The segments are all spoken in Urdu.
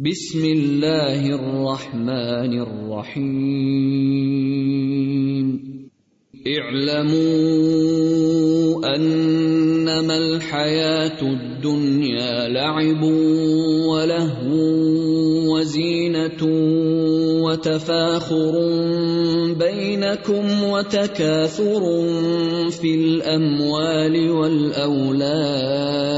بسم اللہ الرحمن الرحیم۔ اعلموا انما الحیات الدنیا لعب ولہو وزینة وتفاخر بینکم وتکاثر فی الاموال والاولاد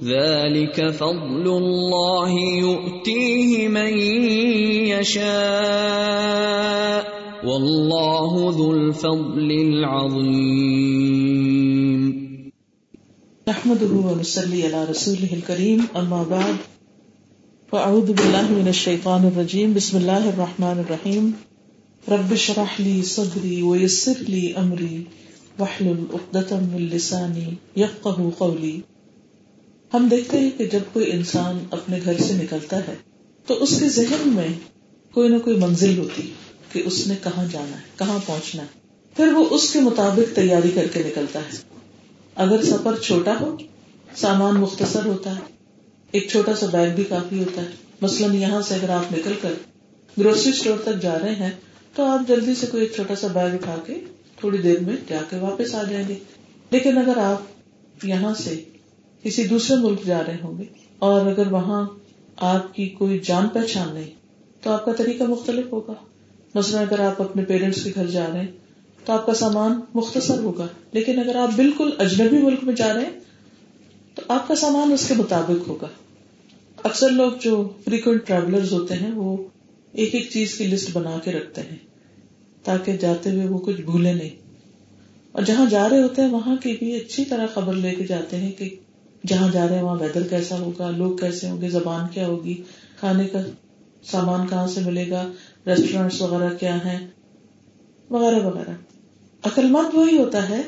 ذلك فضل الله يؤتيه من يشاء والله ذو الفضل العظيم. نحمده ونصلي على رسوله الكريم اما بعد فاعوذ بالله من الشيطان الرجيم. بسم الله الرحمن الرحيم. رب اشرح لي صدري ويسر لي امري واحلل عقدة من لساني يفقهوا قولي. ہم دیکھتے ہیں کہ جب کوئی انسان اپنے گھر سے نکلتا ہے، تو اس کے ذہن میں کوئی نہ کوئی منزل ہوتی کہ اس نے کہاں جانا ہے، کہاں پہنچنا ہے۔ پھر وہ اس کے مطابق تیاری کر کے نکلتا ہے۔ اگر سفر چھوٹا ہو، سامان مختصر ہوتا ہے، ایک چھوٹا سا بیگ بھی کافی ہوتا ہے۔ مثلاً یہاں سے اگر آپ نکل کر گروسری اسٹور تک جا رہے ہیں، تو آپ جلدی سے کوئی ایک چھوٹا سا بیگ اٹھا کے تھوڑی دیر میں جا کے واپس آ جائیں گے۔ لیکن اگر آپ یہاں سے کسی دوسرے ملک جا رہے ہوں گے اور اگر وہاں آپ کی کوئی جان پہچان نہیں تو آپ کا طریقہ مختلف ہوگا۔ مثلاً اگر آپ اپنے پیرنٹس کے گھر جا رہے ہیں تو آپ کا سامان مختصر ہوگا، لیکن اگر آپ بالکل اجنبی ملک میں جا رہے ہیں تو آپ کا سامان اس کے مطابق ہوگا۔ اکثر لوگ جو فریکوینٹ ٹریولر ہوتے ہیں، وہ ایک ایک چیز کی لسٹ بنا کے رکھتے ہیں تاکہ جاتے ہوئے وہ کچھ بھولے نہیں۔ اور جہاں جا رہے ہوتے ہیں، وہاں کی بھی اچھی طرح خبر لے کے جاتے ہیں کہ جہاں جا رہے ہیں، وہاں ویدر کیسا ہوگا؟ لوگ کیسے ہوں گے؟ زبان کیا ہوگی؟ کھانے کا سامان کہاں سے ملے گا؟ ریسٹورینٹس وغیرہ کیا ہیں؟ وغیرہ وغیرہ۔ عقل مند وہی ہوتا ہے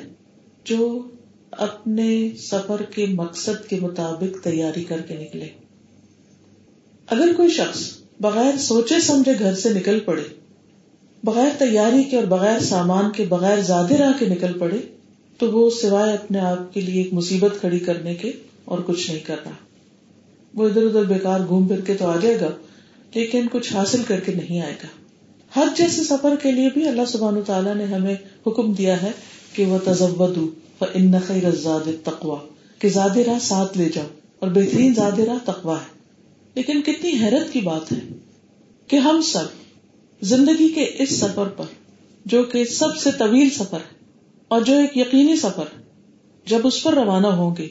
جو اپنے سفر کے مقصد کے مطابق تیاری کر کے نکلے۔ اگر کوئی شخص بغیر سوچے سمجھے گھر سے نکل پڑے، بغیر تیاری کے اور بغیر سامان کے، بغیر زیادہ راہ کے نکل پڑے تو وہ سوائے اپنے آپ کے لیے ایک مصیبت کھڑی کرنے کے اور کچھ نہیں کر رہا۔ وہ ادھر ادھر بیکار گھوم پھر کے تو آ جائے گا، لیکن کچھ حاصل کر کے نہیں آئے گا۔ ہر جیسے سفر کے لیے بھی اللہ سبحان تعالیٰ نے ہمیں حکم دیا ہے کہ وہ تزود ان خیر زاد تقوا کہ زیادہ راہ ساتھ لے جاؤ اور بہترین زیادہ راہ تقوا ہے۔ لیکن کتنی حیرت کی بات ہے کہ ہم سب زندگی کے اس سفر پر، جو کہ سب سے طویل سفر ہے اور جو ایک یقینی سفر جب اس پر روانہ ہوں گے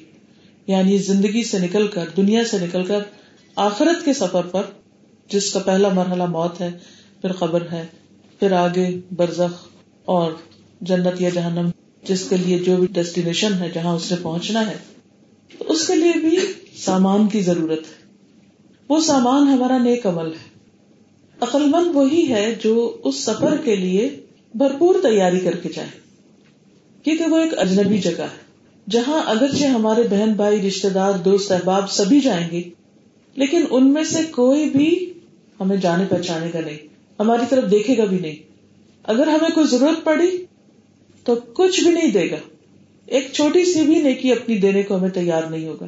یعنی زندگی سے نکل کر، دنیا سے نکل کر، آخرت کے سفر پر، جس کا پہلا مرحلہ موت ہے، پھر خبر ہے، پھر آگے برزخ اور جنت یا جہنم، جس کے لیے جو بھی ڈیسٹینیشن ہے، جہاں اس نے پہنچنا ہے، تو اس کے لیے بھی سامان کی ضرورت ہے۔ وہ سامان ہمارا نیک عمل ہے۔ عقل مند وہی ہے جو اس سفر کے لیے بھرپور تیاری کر کے جائے۔ کیونکہ وہ ایک اجنبی جگہ ہے۔ جہاں اگرچہ ہمارے بہن بھائی رشتے دار، دوست، احباب سبھی جائیں گے، لیکن ان میں سے کوئی بھی ہمیں جانے پہچانے گا نہیں، ہماری طرف دیکھے گا بھی نہیں۔ اگر ہمیں کوئی ضرورت پڑی تو کچھ بھی نہیں دے گا۔ ایک چھوٹی سی بھی نیکی اپنی دینے کو ہمیں تیار نہیں ہوگا۔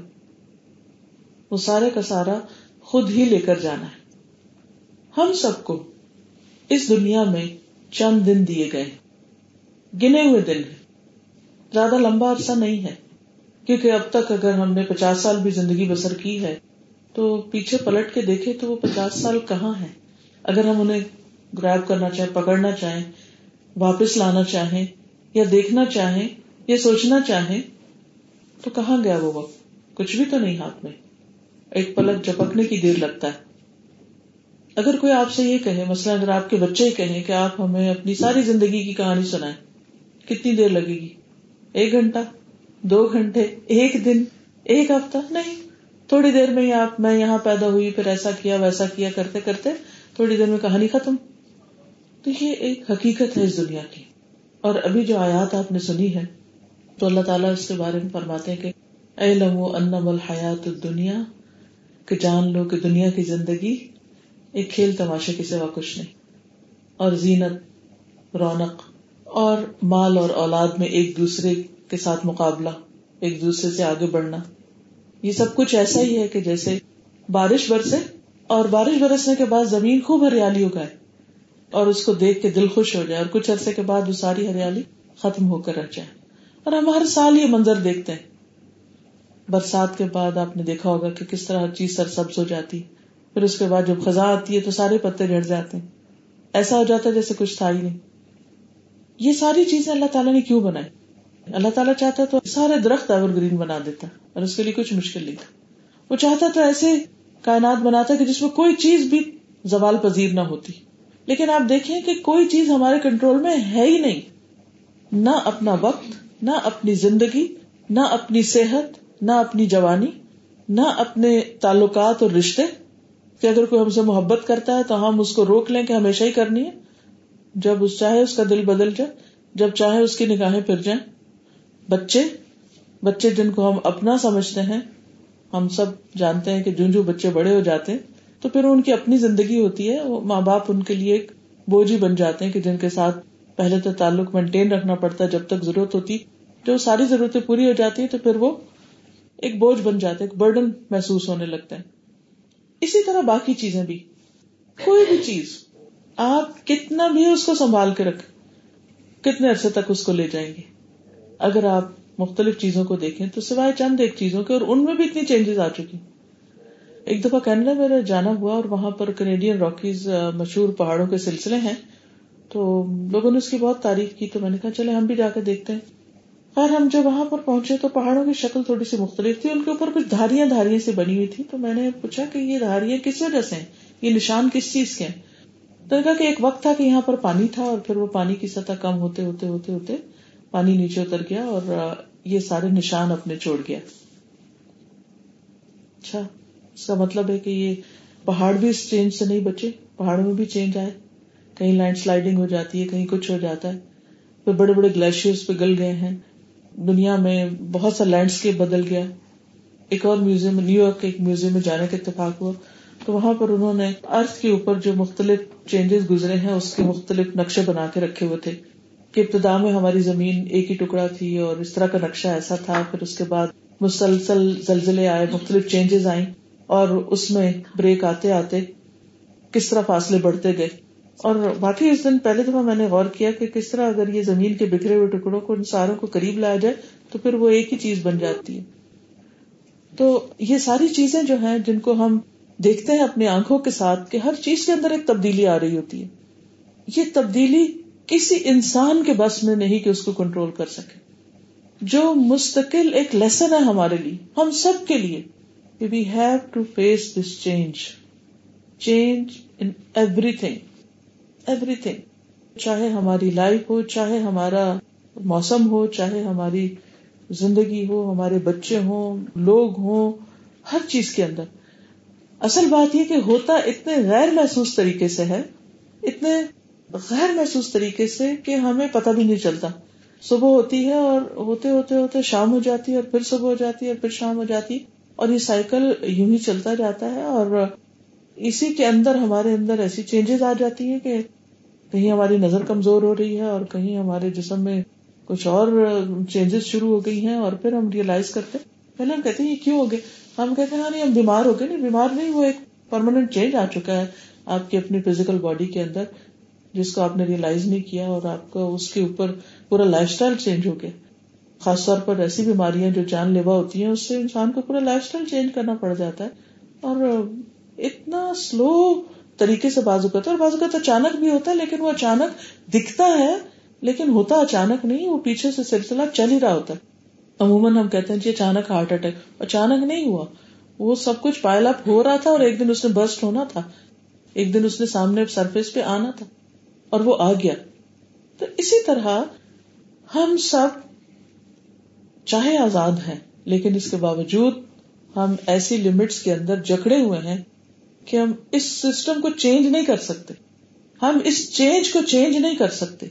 وہ سارے کا سارا خود ہی لے کر جانا ہے۔ ہم سب کو اس دنیا میں چند دن دیے گئے۔ گنے ہوئے دن ہیں۔ زیادہ لمبا عرصہ نہیں ہے۔ کیونکہ اب تک اگر ہم نے پچاس سال بھی زندگی بسر کی ہے، تو پیچھے پلٹ کے دیکھے تو وہ پچاس سال کہاں ہے اگر ہم انہیں گریب کرنا چاہیں، پکڑنا چاہیں، واپس لانا چاہیں، یا دیکھنا چاہیں، یا سوچنا چاہیں، تو کہاں گیا وہ وقت؟ کچھ بھی تو نہیں ہاتھ میں۔ ایک پلک جپکنے کی دیر لگتا ہے۔ اگر کوئی آپ سے یہ کہے، مثلا اگر آپ کے بچے کہیں کہ آپ ہمیں اپنی ساری زندگی کی کہانی سنائیں، کتنی دیر لگے گی؟ ایک گھنٹہ، دو گھنٹے، ایک دن، ایک ہفتہ، نہیں، تھوڑی دیر میں ہی آپ، میں یہاں پیدا ہوئی، پھر ایسا کیا، ویسا کیا، کرتے کرتے تھوڑی دیر میں کہانی ختم۔ تو یہ ایک حقیقت ہے اس دنیا کی۔ اور ابھی جو آیات آپ نے سنی ہے تو اللہ تعالیٰ اس کے بارے میں فرماتے ہیں کہ، اے لمو انم الحیات دنیا کہ جان لو کہ دنیا کی زندگی ایک کھیل تماشے کی سوا کچھ نہیں۔ اور زینت، رونق اور مال اور اولاد میں ایک دوسرے کے ساتھ مقابلہ، ایک دوسرے سے آگے بڑھنا۔ یہ سب کچھ ایسا ہی ہے کہ جیسے بارش برسے اور بارش برسنے کے بعد زمین خوب ہریالی اگائے اور اس کو دیکھ کے دل خوش ہو جائے اور کچھ عرصے کے بعد وہ ساری ہریالی ختم ہو کر رہ جائے۔ اور ہم ہر سال یہ منظر دیکھتے ہیں۔ برسات کے بعد آپ نے دیکھا ہوگا کہ کس طرح ہر چیز سر سبز ہو جاتی۔ پھر اس کے بعد جب خزاں آتی ہے تو سارے پتے جھڑ جاتے ہیں۔ ایسا ہو جاتا ہے جیسے کچھ تھا ہی نہیں۔ یہ ساری چیزیں اللہ تعالیٰ نے کیوں بنائی؟ اللہ تعالیٰ چاہتا تو سارے درخت ایور گرین بنا دیتا اور اس کے لیے کچھ مشکل نہیں تھا۔ وہ چاہتا تو ایسے کائنات بناتا کہ جس میں کوئی چیز بھی زوال پذیر نہ ہوتی۔ لیکن آپ دیکھیں کہ کوئی چیز ہمارے کنٹرول میں ہے ہی نہیں۔ نہ اپنا وقت، نہ اپنی زندگی، نہ اپنی صحت، نہ اپنی جوانی، نہ اپنے تعلقات اور رشتے۔ کہ اگر کوئی ہم سے محبت کرتا ہے تو ہم اس کو روک لیں کہ ہمیشہ ہی کرنی ہے۔ جب اس چاہے اس کا دل بدل جائے، جب چاہے اس کی نگاہیں پھر جائیں۔ بچے بچے جن کو ہم اپنا سمجھتے ہیں، ہم سب جانتے ہیں کہ جن جو بچے بڑے ہو جاتے ہیں، تو پھر ان کی اپنی زندگی ہوتی ہے۔ وہ ماں باپ ان کے لیے ایک بوجھ ہی بن جاتے ہیں کہ جن کے ساتھ پہلے تو تعلق مینٹین رکھنا پڑتا ہے جب تک ضرورت ہوتی، جو ساری ضرورتیں پوری ہو جاتی ہیں تو پھر وہ ایک بوجھ بن جاتے ایک برڈن محسوس ہونے لگتا ہے۔ اسی طرح باقی چیزیں بھی۔ کوئی بھی چیز آپ کتنا بھی اس کو سنبھال کے رکھ کتنے عرصے تک اس کو لے جائیں گے۔ اگر آپ مختلف چیزوں کو دیکھیں تو سوائے چند ایک چیزوں کے، اور ان میں بھی اتنی چینجز آ چکی۔ ایک دفعہ کینیڈا میرا جانا ہوا اور وہاں پر کینیڈین راکیز مشہور پہاڑوں کے سلسلے ہیں۔ تو لوگوں نے اس کی بہت تعریف کی تو میں نے کہا چلے ہم بھی جا کے دیکھتے ہیں۔ خیر، ہم جب وہاں پر پہنچے تو پہاڑوں کی شکل تھوڑی سی مختلف تھی۔ ان کے اوپر کچھ دھاریاں دھاریاں سے بنی ہوئی تھی تو میں نے پوچھا کہ یہ دھاریاں کس وجہ سے ہیں؟ یہ نشان کس چیز کے ہیں؟ تو کہا کہ ایک وقت تھا کہ یہاں پر پانی تھا اور پھر وہ پانی کی سطح کم ہوتے ہوتے ہوتے ہوتے پانی نیچے اتر گیا اور یہ سارے نشان اپنے چھوڑ گیا۔ اچھا اس کا مطلب ہے کہ یہ پہاڑ بھی اس چینج سے نہیں بچے، پہاڑوں میں بھی چینج آئے۔ کہیں لینڈ سلائڈنگ ہو جاتی ہے، کہیں کچھ ہو جاتا ہے۔ پھر بڑے بڑے گلیشیئر پہ گل گئے ہیں۔ دنیا میں بہت سا لینڈسکیپ بدل گیا۔ ایک اور میوزیم نیو یارک ایک میوزیم میں جانے کا اتفاق ہوا۔ تو وہاں پر انہوں نے ارتھ کے اوپر جو مختلف چینجز گزرے ہیں، اس کے مختلف نقشے بنا کے رکھے ہوئے تھے کہ ابتدا میں ہماری زمین ایک ہی ٹکڑا تھی اور اس طرح کا نقشہ ایسا تھا، پھر اس کے بعد مسلسل زلزلے آئے، مختلف چینجز آئیں اور اس میں بریک آتے آتے کس طرح فاصلے بڑھتے گئے۔ اور باقی اس دن پہلے دفعہ میں نے غور کیا کہ کس طرح اگر یہ زمین کے بکھرے ہوئے ٹکڑوں کو ان ساروں کو قریب لایا جائے تو پھر وہ ایک ہی چیز بن جاتی ہے۔ تو یہ ساری چیزیں جو ہیں، جن کو ہم دیکھتے ہیں اپنی آنکھوں کے ساتھ کہ ہر چیز کے اندر ایک تبدیلی آ رہی ہوتی ہے۔ یہ تبدیلی کسی انسان کے بس میں نہیں کہ اس کو کنٹرول کر سکے۔ جو مستقل ایک لیسن ہے ہمارے لیے، ہم سب کے لیے۔ We have to face this change change in everything everything چاہے ہماری لائف ہو، چاہے ہمارا موسم ہو، چاہے ہماری زندگی ہو، ہمارے بچے ہوں، لوگ ہوں، ہر چیز کے اندر۔ اصل بات یہ کہ ہوتا اتنے غیر محسوس طریقے سے ہے، اتنے غیر محسوس طریقے سے کہ ہمیں پتہ بھی نہیں چلتا۔ صبح ہوتی ہے اور ہوتے ہوتے ہوتے شام ہو جاتی ہے اور پھر صبح ہو جاتی ہے اور پھر شام ہو جاتی اور یہ سائیکل یوں ہی چلتا جاتا ہے اور اسی کے اندر ہمارے اندر ایسی چینجز آ جاتی ہیں کہ کہیں ہماری نظر کمزور ہو رہی ہے اور کہیں ہمارے جسم میں کچھ اور چینجز شروع ہو گئی ہیں اور پھر ہم ریئلائز کرتے پہلے ہم کہتے ہیں یہ کیوں ہو گئے ہم کہتے ہیں ہاں نہیں، ہم بیمار ہو گئے نہیں، بیمار نہیں، وہ ایک پرماننٹ چینج آ چکا ہے آپ کی اپنی فزیکل باڈی کے اندر، جس کو آپ نے ریئلائز نہیں کیا اور آپ کا اس کے اوپر پورا لائف اسٹائل چینج ہو گیا۔ خاص طور پر ایسی بیماریاں جو جان لیوا ہوتی ہیں، اس سے انسان کو پورا لائف اسٹائل چینج کرنا پڑ جاتا ہے۔ اور اتنا سلو طریقے سے بازو کرتا ہے، اور بازو کا اچانک بھی ہوتا ہے، لیکن وہ اچانک دکھتا ہے، لیکن ہوتا اچانک نہیں، وہ پیچھے سے سلسلہ چل ہی رہا ہوتا ہے۔ عموماً ہم کہتے ہیں جی اچانک ہارٹ اٹیک، اچانک نہیں ہوا، وہ سب کچھ پائل اپ ہو رہا تھا اور ایک دن اس نے برسٹ ہونا تھا۔ ایک دن اس نے سامنے سرفیس پہ آنا تھا اور وہ آ گیا۔ تو اسی طرح ہم سب چاہے آزاد ہیں، لیکن اس کے باوجود ہم ایسی لمٹس کے اندر جکڑے ہوئے ہیں کہ ہم اس سسٹم کو چینج نہیں کر سکتے۔ ہم اس چینج کو چینج نہیں کر سکتے۔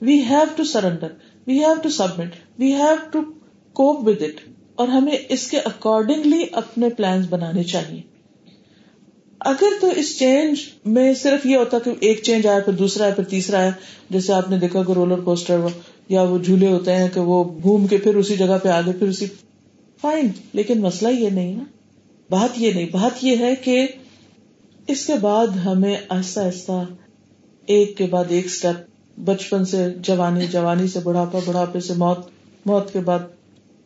We have to surrender we have to submit we have to cope with it اور ہمیں اس کے اکارڈنگلی اپنے پلانس بنانے چاہیے۔ اگر تو اس چینج میں صرف یہ ہوتا کہ ایک چینج آیا پھر دوسرا آیا پھر تیسرا آیا جیسے آپ نے دیکھا کہ رولر کوسٹر یا وہ جھولے ہوتے ہیں کہ وہ گھوم کے پھر اسی جگہ پہ آگے، پھر اسی۔ فائن لیکن مسئلہ یہ نہیں نا۔ بات یہ نہیں، بات یہ ہے کہ اس کے بعد ہمیں آہستہ آہستہ ایک کے بعد ایک اسٹیپ بچپن سے جوانی جوانی سے بڑھاپا، بڑھاپے سے موت موت کے بعد،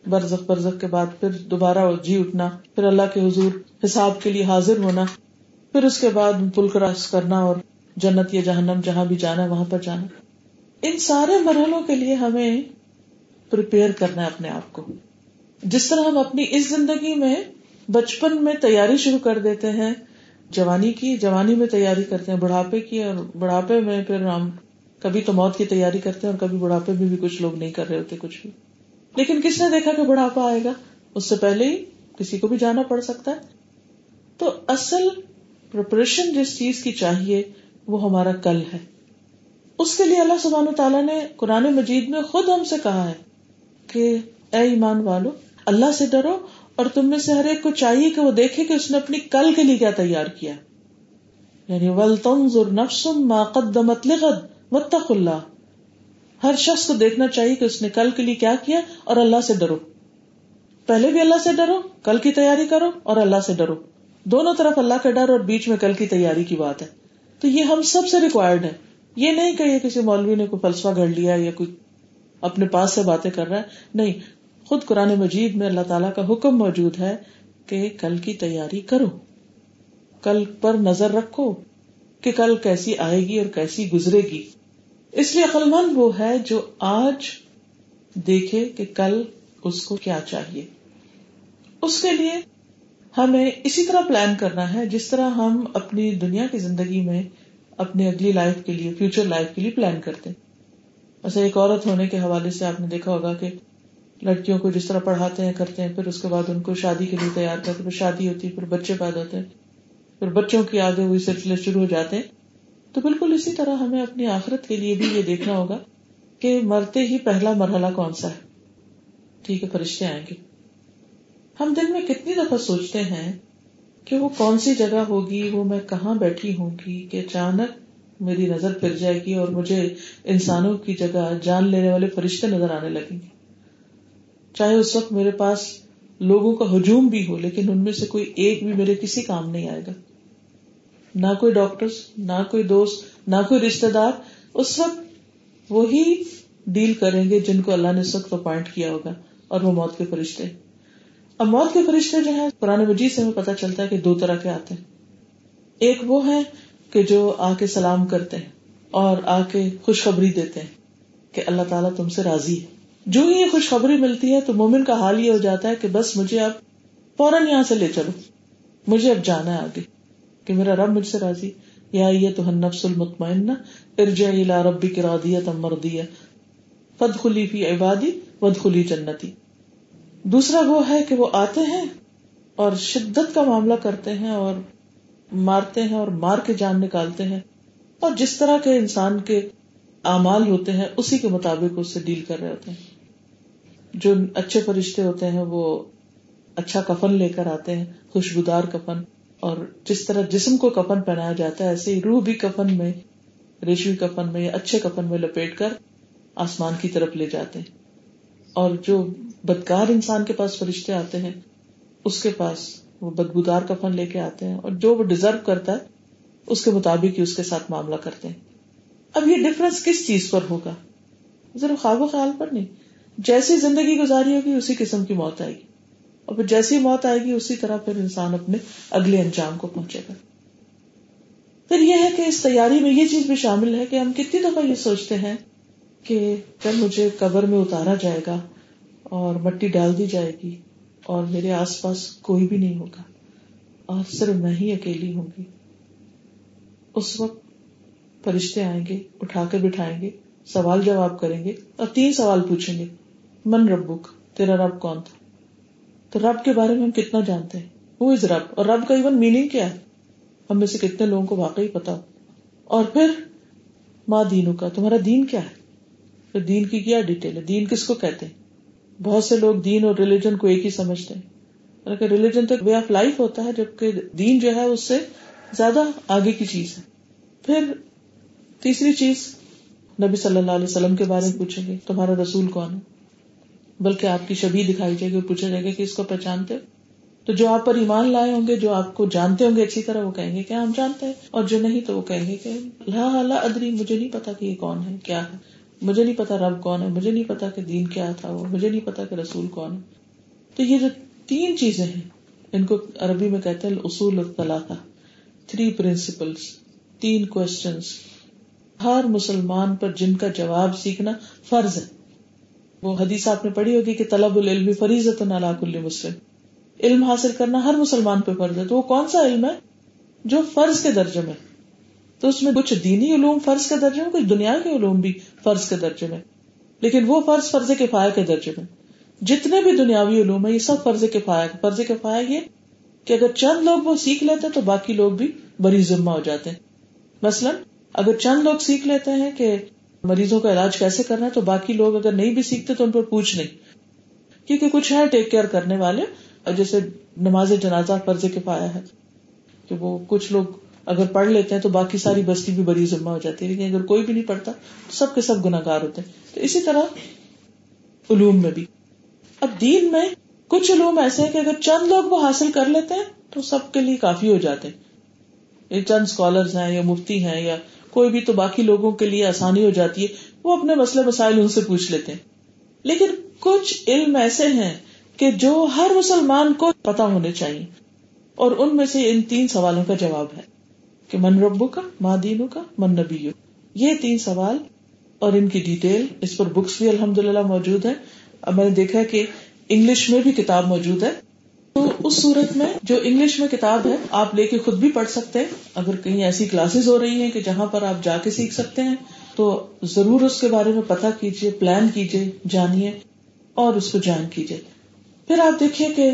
برزخ برزخ کے بعد، پھر دوبارہ جی اٹھنا، پھر اللہ کے حضور حساب کے لیے حاضر ہونا، پھر اس کے بعد پل کراس کرنا اور جنت یا جہنم جہاں بھی جانا، وہاں پر جانا۔ ان سارے مرحلوں کے لیے ہمیں کرنا ہے اپنے آپ کو۔ جس طرح ہم اپنی اس زندگی میں بچپن میں تیاری شروع کر دیتے ہیں، جوانی کی، جوانی میں تیاری کرتے ہیں، بڑھاپے کی اور بڑھاپے میں پھر ہم کبھی تو موت کی تیاری کرتے ہیں اور کبھی بڑھاپے میں بھی کچھ لوگ نہیں کر رہے ہوتے کچھ بھی۔ لیکن کس نے دیکھا کہ بڑھاپا آئے گا؟ اس سے پہلے ہی کسی کو بھی جانا پڑ سکتا ہے۔ تو اصل پرپریشن جس چیز کی چاہیے وہ ہمارا کل ہے۔ اس کے لیے اللہ سبحان تعالیٰ نے قرآن مجید میں خود ہم سے کہا ہے کہ اے ایمان والو، اللہ سے ڈرو اور تم میں سے ہر ایک کو چاہیے کہ وہ دیکھے کہ اس نے اپنی کل کے لیے کیا تیار کیا۔ یعنی ول تنظر نفس ما قدمت لغد۔ واتق اللہ۔ ہر شخص کو دیکھنا چاہیے کہ اس نے کل کے لیے کیا کیا اور اللہ سے ڈرو۔ پہلے بھی اللہ سے ڈرو، کل کی تیاری کرو اور اللہ سے ڈرو۔ دونوں طرف اللہ کا ڈر اور بیچ میں کل کی تیاری کی بات ہے۔ تو یہ ہم سب سے ریکوائرڈ ہے۔ یہ نہیں کہ یہ کسی مولوی نے کوئی فلسفہ گھڑ لیا یا کوئی اپنے پاس سے باتیں کر رہا ہے۔ نہیں، خود قرآن مجید میں اللہ تعالیٰ کا حکم موجود ہے کہ کل کی تیاری کرو۔ کل پر نظر رکھو کہ کل کیسی آئے گی اور کیسی گزرے گی۔ اس لیے عقل مند وہ ہے جو آج دیکھے کہ کل اس کو کیا چاہیے۔ اس کے لیے ہمیں اسی طرح پلان کرنا ہے جس طرح ہم اپنی دنیا کی زندگی میں اپنی اگلی لائف کے لیے فیوچر لائف کے لیے پلان کرتے ایسا ایک عورت ہونے کے حوالے سے آپ نے دیکھا ہوگا کہ لڑکیوں کو جس طرح پڑھاتے ہیں، کرتے ہیں، پھر اس کے بعد ان کو شادی کے لیے تیار کرتے پھر شادی ہوتی ہے، پھر بچے پیدا ہوتے ہیں، پھر بچوں کی آگے ہوئی سلسلے شروع ہو جاتے ہیں۔ تو بالکل اسی طرح ہمیں اپنی آخرت کے لیے بھی یہ دیکھنا ہوگا کہ مرتے ہی پہلا مرحلہ کون سا ہے۔ ٹھیک ہے، فرشتے آئیں گے۔ ہم دن میں کتنی دفعہ سوچتے ہیں کہ وہ کون سی جگہ ہوگی، وہ میں کہاں بیٹھی ہوں گی کہ اچانک میری نظر پھر جائے گی اور مجھے انسانوں کی جگہ جان لینے والے فرشتے نظر آنے لگیں گے۔ چاہے اس وقت میرے پاس لوگوں کا ہجوم بھی ہو، لیکن ان میں سے کوئی ایک بھی میرے کسی کام نہیں آئے گا۔ نہ کوئی ڈاکٹر نہ کوئی دوست، نہ کوئی رشتے دار، اس وقت وہی ڈیل کریں گے جن کو اللہ نے سخت اپوائنٹ کیا ہوگا، اور وہ موت کے فرشتے۔ اب موت کے فرشتے جو ہیں پرانے مجید سے ہمیں پتا چلتا ہے کہ دو طرح کے آتے ہیں۔ ایک وہ ہے کہ جو آ کے سلام کرتے ہیں اور آ کے خوشخبری دیتے ہیں کہ اللہ تعالیٰ تم سے راضی ہے۔ جو ہی یہ خوشخبری ملتی ہے تو مومن کا حال یہ ہو جاتا ہے کہ بس مجھے اب فوراً یہاں سے لے چلو، مجھے اب جانا ہے آگے۔ کہ میرا رب مجھ سے راضی یا یہ تو نفس المطمئن ارجع الى ربی کی رادیت امردیہ فد خلی فی عبادی ود خلی جنتی۔ دوسرا وہ ہے کہ وہ آتے ہیں اور شدت کا معاملہ کرتے ہیں اور مارتے ہیں اور مار کے جان نکالتے ہیں۔ اور جس طرح کے انسان کے اعمال ہوتے ہیں، اسی کے مطابق اس سے ڈیل کر رہے ہوتے ہیں۔ جو اچھے فرشتے ہوتے ہیں، وہ اچھا کفن لے کر آتے ہیں، خوشبودار کفن۔ اور جس طرح جسم کو کفن پہنایا جاتا ہے، ایسے ہی روح بھی کفن میں، ریشمی کفن میں یا اچھے کفن میں لپیٹ کر آسمان کی طرف لے جاتے ہیں۔ اور جو بدکار انسان کے پاس فرشتے آتے ہیں، اس کے پاس وہ بدبودار کفن لے کے آتے ہیں اور جو وہ ڈیزرو کرتا ہے، اس کے مطابق ہی اس کے ساتھ معاملہ کرتے ہیں۔ اب یہ ڈفرنس کس چیز پر ہوگا؟ ذرا خواب و خیال پر نہیں۔ جیسی زندگی گزاری ہوگی، اسی قسم کی موت آئے گی۔ اور پھر جیسی موت آئے گی، اسی طرح پھر انسان اپنے اگلے انجام کو پہنچے گا۔ پھر یہ ہے کہ اس تیاری میں یہ چیز بھی شامل ہے کہ ہم کتنی دفعہ یہ سوچتے ہیں کہ جب مجھے قبر میں اتارا جائے گا اور مٹی ڈال دی جائے گی اور میرے آس پاس کوئی بھی نہیں ہوگا اور صرف میں ہی اکیلی ہوں گی۔ اس وقت فرشتے آئیں گے، اٹھا کے بٹھائیں گے، سوال جواب کریں گے اور تین سوال پوچھیں گے۔ من ربک، تیرا رب کون تھا؟ تو رب کے بارے میں ہم کتنا جانتے ہیں؟ وہ از رب؟ اور رب کا ایون میننگ کیا ہے؟ ہم میں سے کتنے لوگوں کو واقعی پتا اور پھر ماں دینوں کا، تمہارا دین کیا ہے؟ پھر دین کی کیا ڈیٹیل ہے؟ دین کس کو کہتے ہیں؟ بہت سے لوگ دین اور ریلیجن کو ایک ہی سمجھتے ہیں۔ ریلیجن تو وے آف لائف ہوتا ہے، جبکہ دین جو ہے، اس سے زیادہ آگے کی چیز ہے۔ پھر تیسری چیز نبی صلی اللہ علیہ وسلم کے بارے میں پوچھیں گے، تمہارا رسول کون ہے؟ بلکہ آپ کی شبی دکھائی جائے گی پوچھا جائے گا کہ اس کو پہچانتے تو جو آپ پر ایمان لائے ہوں گے، جو آپ کو جانتے ہوں گے اچھی طرح، وہ کہیں گے کیا ہم جانتے ہیں، اور جو نہیں تو وہ کہیں گے کہ لا ادری، مجھے نہیں پتا کہ یہ کون ہے، کیا ہے۔ مجھے نہیں پتا رب کون ہے، مجھے نہیں پتا کہ دین کیا تھا وہ، مجھے نہیں پتا کہ رسول کون ہے۔ تو یہ جو تین چیزیں ہیں، ان کو عربی میں کہتے ہیں اصول الطلاق تھری پرنسپلس تین کوشچنس ہر مسلمان پر جن کا جواب سیکھنا فرض ہے۔ وہ حدیث آپ نے پڑھی ہوگی کہ طلب العلم فریضت کل مسلم۔ علم حاصل کرنا ہر مسلمان پہ فرض ہے۔ تو وہ کون سا علم ہے؟ جو فرض کے درجے میں۔ تو اس میں کچھ دینی علوم فرض کے درجے میں، کچھ دنیا کے علوم بھی فرض کے درجے میں۔ لیکن وہ فرض فرض کے کے درجے میں۔ جتنے بھی دنیاوی علوم ہے یہ سب فرض کے فائر فرض کے یہ کہ اگر چند لوگ وہ سیکھ لیتے تو باقی لوگ بھی بری ذمہ ہو جاتے ہیں۔ مثلاً، اگر چند لوگ سیکھ لیتے ہیں کہ مریضوں کا علاج کیسے کرنا ہے تو باقی لوگ اگر نہیں بھی سیکھتے تو ان پر پوچھ نہیں۔ کیونکہ کچھ ہے ٹیک کیئر کرنے والے۔ اور جیسے نماز جنازہ فرض کے پایا ہے۔ کہ وہ کچھ لوگ اگر پڑھ لیتے ہیں تو باقی ساری بستی بھی بڑی ذمہ ہو جاتی ہے۔ لیکن اگر کوئی بھی نہیں پڑھتا تو سب کے سب گناگار ہوتے ہیں۔ تو اسی طرح علوم میں بھی۔ اب دین میں کچھ علوم ایسے ہیں کہ اگر چند لوگ وہ حاصل کر لیتے ہیں تو سب کے لیے کافی ہو جاتے ہیں۔ یہ چند اسکالر ہیں یا مفتی ہیں یا کوئی بھی تو باقی لوگوں کے لیے آسانی ہو جاتی ہے، وہ اپنے مسئلے مسائل ان سے پوچھ لیتے ہیں۔ لیکن کچھ علم ایسے ہیں کہ جو ہر مسلمان کو پتا ہونے چاہیے۔ اور ان میں سے ان تین سوالوں کا جواب ہے کہ من ربو کا ماں دینو کا من نبی یہ تین سوال اور ان کی ڈیٹیل، اس پر بکس بھی الحمد للہ موجود ہے۔ اب میں نے دیکھا کہ انگلش میں بھی کتاب موجود ہے۔ تو اس صورت میں جو انگلش میں کتاب ہے، آپ لے کے خود بھی پڑھ سکتے ہیں۔ اگر کہیں ایسی کلاسز ہو رہی ہیں کہ جہاں پر آپ جا کے سیکھ سکتے ہیں، تو ضرور اس کے بارے میں پتا کیجیے پلان کیجیے جانیے اور اس کو جوائن کیجیے پھر آپ دیکھیے کہ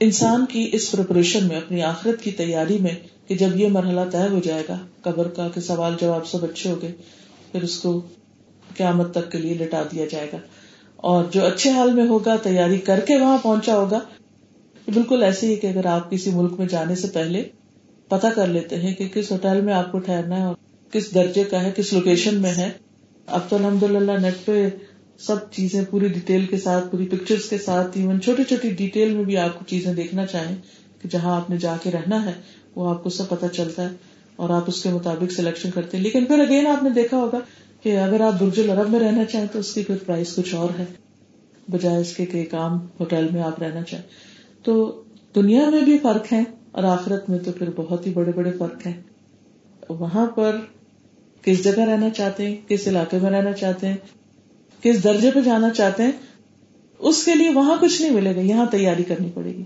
انسان کی اس پریپریشن میں، اپنی آخرت کی تیاری میں کہ جب یہ مرحلہ طے ہو جائے گا، قبر کا کہ سوال جواب سب اچھے ہو گئے، پھر اس کو قیامت تک کے لیے لٹا دیا جائے گا۔ اور جو اچھے حال میں ہوگا، تیاری کر کے وہاں پہنچا ہوگا بالکل ایسے ہی کہ اگر آپ کسی ملک میں جانے سے پہلے پتا کر لیتے ہیں کہ کس ہوٹل میں آپ کو ٹھہرنا ہے اور کس درجے کا ہے، کس لوکیشن میں ہے۔ اب تو الحمد للہ نیٹ پہ سب چیزیں پوری ڈیٹیل کے ساتھ، پوری پکچر کے ساتھ ایون چھوٹی چھوٹی ڈیٹیل میں بھی آپ کو چیزیں دیکھنا چاہیں کہ جہاں آپ نے جا کے رہنا ہے، وہ آپ کو سب پتا چلتا ہے اور آپ اس کے مطابق سلیکشن کرتے ہیں۔ لیکن پھر اگین آپ نے دیکھا ہوگا کہ اگر آپ برج العرب میں رہنا چاہیں تو اس کی پھر پرائز کچھ اور ہے۔ بجائے اس کے کہ کام ہوٹل میں آپ رہنا چاہیں۔ تو دنیا میں بھی فرق ہے اور آخرت میں تو پھر بہت ہی بڑے بڑے فرق ہیں۔ وہاں پر کس جگہ رہنا چاہتے ہیں؟ کس علاقے میں رہنا چاہتے ہیں؟ کس درجے پہ جانا چاہتے ہیں؟ اس کے لیے وہاں کچھ نہیں ملے گا۔ یہاں تیاری کرنی پڑے گی۔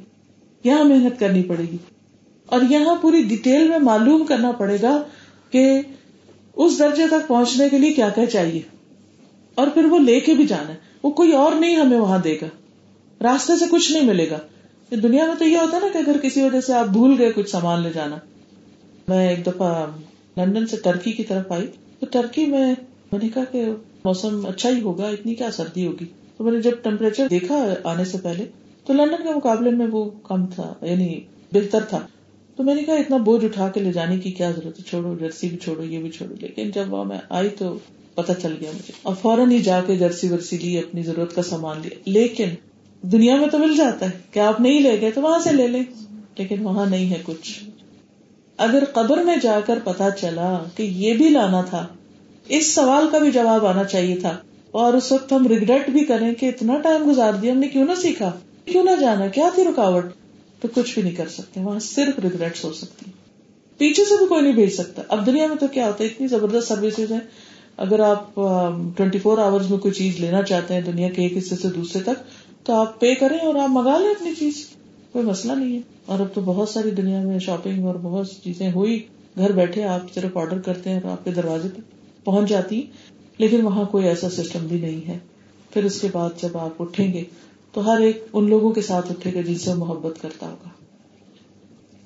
یہاں محنت کرنی پڑے گی۔ اور یہاں پوری ڈیٹیل میں معلوم کرنا پڑے گا کہ اس درجے تک پہنچنے کے لیے کیا کیا چاہیے۔ اور پھر وہ لے کے بھی جانا ہے۔ وہ کوئی اور نہیں ہمیں وہاں دے گا۔ راستے سے کچھ نہیں ملے گا۔ دنیا میں تو یہ ہوتا ہے نا کہ اگر کسی وجہ سے آپ بھول گئے کچھ سامان لے جانا۔ میں ایک دفعہ لندن سے ٹرکی کی طرف آئی۔ تو ٹرکی میں میں نے کہا کہ موسم اچھا ہی ہوگا، اتنی کیا سردی ہوگی؟ تو میں نے جب ٹیمپریچر دیکھا آنے سے پہلے، تو لندن کے مقابلے میں وہ کم تھا یعنی بہتر تھا۔ تو میں نے کہا، اتنا بوجھ اٹھا کے لے جانے کی کیا ضرورت ہے؟ چھوڑو، جرسی بھی چھوڑو، یہ بھی چھوڑو۔ لیکن جب وہاں میں آئی تو پتا چل گیا مجھے۔ اور فوراً ہی جا کے جرسی ورسی لی، اپنی ضرورت کا سامان لیا۔ لیکن دنیا میں تو مل جاتا ہے کہ آپ نہیں لے گئے تو وہاں سے لے لیں۔ لیکن وہاں نہیں ہے کچھ۔ اگر قبر میں جا کر پتا چلا کہ یہ بھی لانا تھا، اس سوال کا بھی جواب آنا چاہیے تھا۔ اور اس وقت ہم ریگریٹ بھی کریں کہ اتنا ٹائم گزار دیا، ہم نے کیوں نہ سیکھا؟ کیوں نہ جانا؟ کیا تھی رکاوٹ؟ تو کچھ بھی نہیں کر سکتے۔ وہاں صرف ریگریٹس ہو سکتی۔ پیچھے سے بھی کوئی نہیں بھیج سکتا۔ اب دنیا میں تو کیا ہوتا ہے، اتنی زبردست سروسز ہیں۔ اگر آپ ٹوینٹی فور آورز میں کوئی چیز لینا چاہتے ہیں دنیا کے ایک حصے سے دوسرے تک تو آپ پے کریں اور آپ منگا لیں اپنی چیز۔ کوئی مسئلہ نہیں ہے۔ اور اب تو بہت ساری دنیا میں شاپنگ اور بہت چیزیں ہوئی۔ گھر بیٹھے آپ صرف آرڈر کرتے ہیں اور آپ کے دروازے پہ پہنچ جاتی لیکن وہاں کوئی ایسا سسٹم بھی نہیں ہے۔ پھر اس کے بعد جب آپ اٹھیں گے تو ہر ایک ان لوگوں کے ساتھ اٹھے گا جن سے محبت کرتا ہوگا۔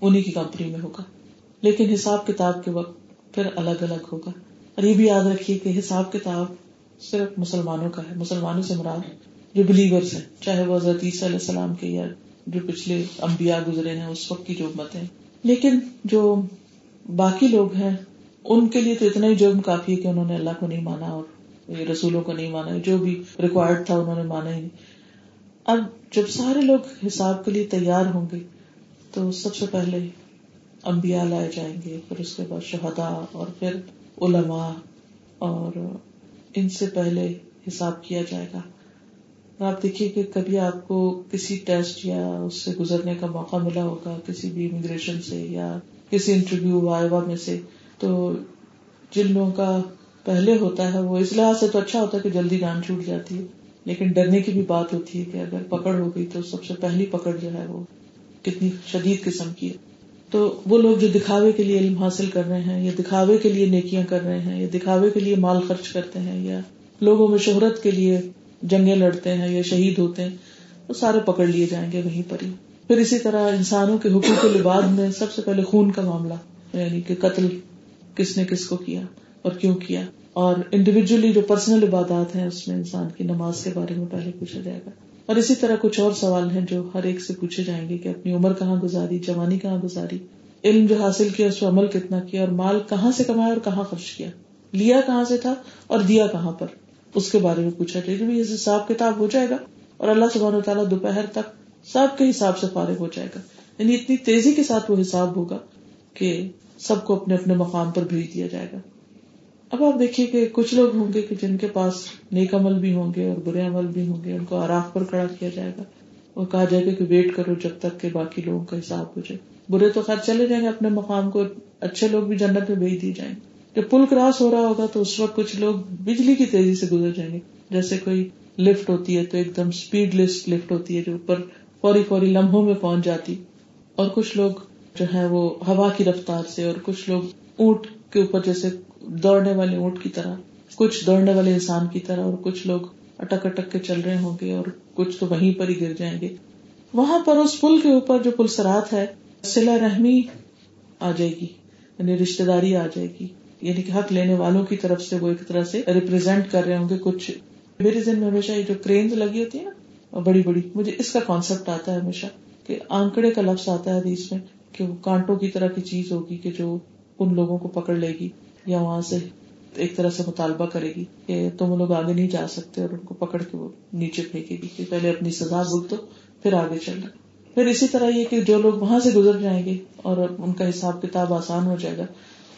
انہیں کی کمپنی میں ہوگا۔ لیکن حساب کتاب کے وقت پھر الگ الگ ہوگا۔ اور یہ بھی یاد رکھیے کہ حساب کتاب صرف مسلمانوں کا ہے۔ مسلمانوں سے مراد جو بلیورس ہیں چاہے وہ حضرت عیسیٰ علیہ السلام کے یا جو پچھلے انبیاء گزرے ہیں، اس وقت کی جو امت ہے لیکن جو باقی لوگ ہیں، ان کے لیے تو اتنا ہی جرم کافی ہے کہ انہوں نے اللہ کو نہیں مانا اور رسولوں کو نہیں مانا، جو بھی ریکوائرڈ تھا انہوں نے مانا ہی نہیں۔ اب جب سارے لوگ حساب کے لیے تیار ہوں گے، تو سب سے پہلے انبیاء لائے جائیں گے، پھر اس کے بعد شہدا اور پھر علماء اور ان سے پہلے حساب کیا جائے گا۔ آپ دیکھیے کہ کبھی آپ کو کسی ٹیسٹ یا اس سے گزرنے کا موقع ملا ہوگا، کسی بھی امیگریشن سے یا کسی انٹرویو وائوا میں سے، تو جن لوگوں کا پہلے ہوتا ہے وہ اس لحاظ سے تو اچھا ہوتا ہے کہ جلدی جان چھوٹ جاتی ہے، لیکن ڈرنے کی بھی بات ہوتی ہے کہ اگر پکڑ ہو گئی تو سب سے پہلی پکڑ جو ہے وہ کتنی شدید قسم کی ہے۔ تو وہ لوگ جو دکھاوے کے لیے علم حاصل کر رہے ہیں، یا دکھاوے کے لیے نیکیاں کر رہے ہیں، یا دکھاوے کے لیے مال خرچ کرتے ہیں، یا لوگوں میں شہرت کے لیے جنگیں لڑتے ہیں یا شہید ہوتے ہیں، وہ سارے پکڑ لیے جائیں گے وہیں پر ہی۔ پھر اسی طرح انسانوں کے حقوق لباد میں سب سے پہلے خون کا معاملہ یعنی کہ قتل کس نے کس کو کیا اور کیوں کیا۔ اور انڈیویجلی جو پرسنل عبادات ہیں، اس میں انسان کی نماز کے بارے میں پہلے پوچھا جائے گا۔ اور اسی طرح کچھ اور سوال ہیں جو ہر ایک سے پوچھے جائیں گے کہ اپنی عمر کہاں گزاری، جوانی کہاں گزاری، علم جو حاصل کیا، اس پہ عمل کتنا کیا، اور مال کہاں سے کمایا اور کہاں خرچ کیا، لیا کہاں سے تھا اور دیا کہاں پر۔ اس کے بارے میں پوچھا جائے گا حساب کتاب ہو جائے گا اور اللہ سبحانہ و تعالیٰ دوپہر تک سب کے حساب سے فارغ ہو جائے گا۔ یعنی اتنی تیزی کے ساتھ وہ حساب ہوگا کہ سب کو اپنے اپنے مقام پر بھیج دیا جائے گا۔ اب آپ دیکھیے کہ کچھ لوگ ہوں گے کہ جن کے پاس نیک عمل بھی ہوں گے اور برے عمل بھی ہوں گے، ان کو آراف پر کھڑا کیا جائے گا۔ اور کہا جائے گا کہ ویٹ کرو جب تک کہ باقی لوگوں کا حساب ہو جائے۔ برے تو خیر چلے جائیں گے، اپنے مقام کو اچھے لوگ بھی جنت میں بھیج دی جائیں گے۔ جب پل کراس ہو رہا ہوگا تو اس وقت کچھ لوگ بجلی کی تیزی سے گزر جائیں گے۔ جیسے کوئی لفٹ ہوتی ہے تو ایک دم اسپیڈ لسٹ لفٹ ہوتی ہے جو اوپر فوری فوری لمحوں میں پہنچ جاتی۔ اور کچھ لوگ جو ہے وہ ہوا کی رفتار سے اور کچھ لوگ اونٹ کے اوپر جیسے دوڑنے والے اونٹ کی طرح، کچھ دوڑنے والے انسان کی طرح اور کچھ لوگ اٹک اٹک کے چل رہے ہوں گے اور کچھ تو وہیں پر ہی گر جائیں گے۔ وہاں پر اس پل کے اوپر جو پلسرات ہے سلا رحمی آ جائے گی یعنی رشتے داری آ جائے گی۔ یعنی کہ حق لینے والوں کی طرف سے وہ ایک طرح سے ریپرزینٹ کر رہے ہوں گے کچھ۔ میرے ذہن میں ہمیشہ یہ جو کرین لگی ہوتی ہے نا بڑی بڑی، مجھے اس کا کانسیپٹ آتا ہے ہمیشہ کہ آنکڑے کا لفظ آتا ہے حدیث میں کہ وہ کانٹوں کی طرح کی چیز ہوگی کہ جو ان لوگوں کو پکڑ لے گی یا وہاں سے ایک طرح سے مطالبہ کرے گی کہ تم لوگ آگے نہیں جا سکتے اور ان کو پکڑ کے وہ نیچے پھینکے گی کہ پہلے اپنی سزا بھگتو پھر آگے چلنا پھر اسی طرح یہ کہ جو لوگ وہاں سے گزر جائیں گے اور ان کا حساب کتاب آسان ہو جائے گا،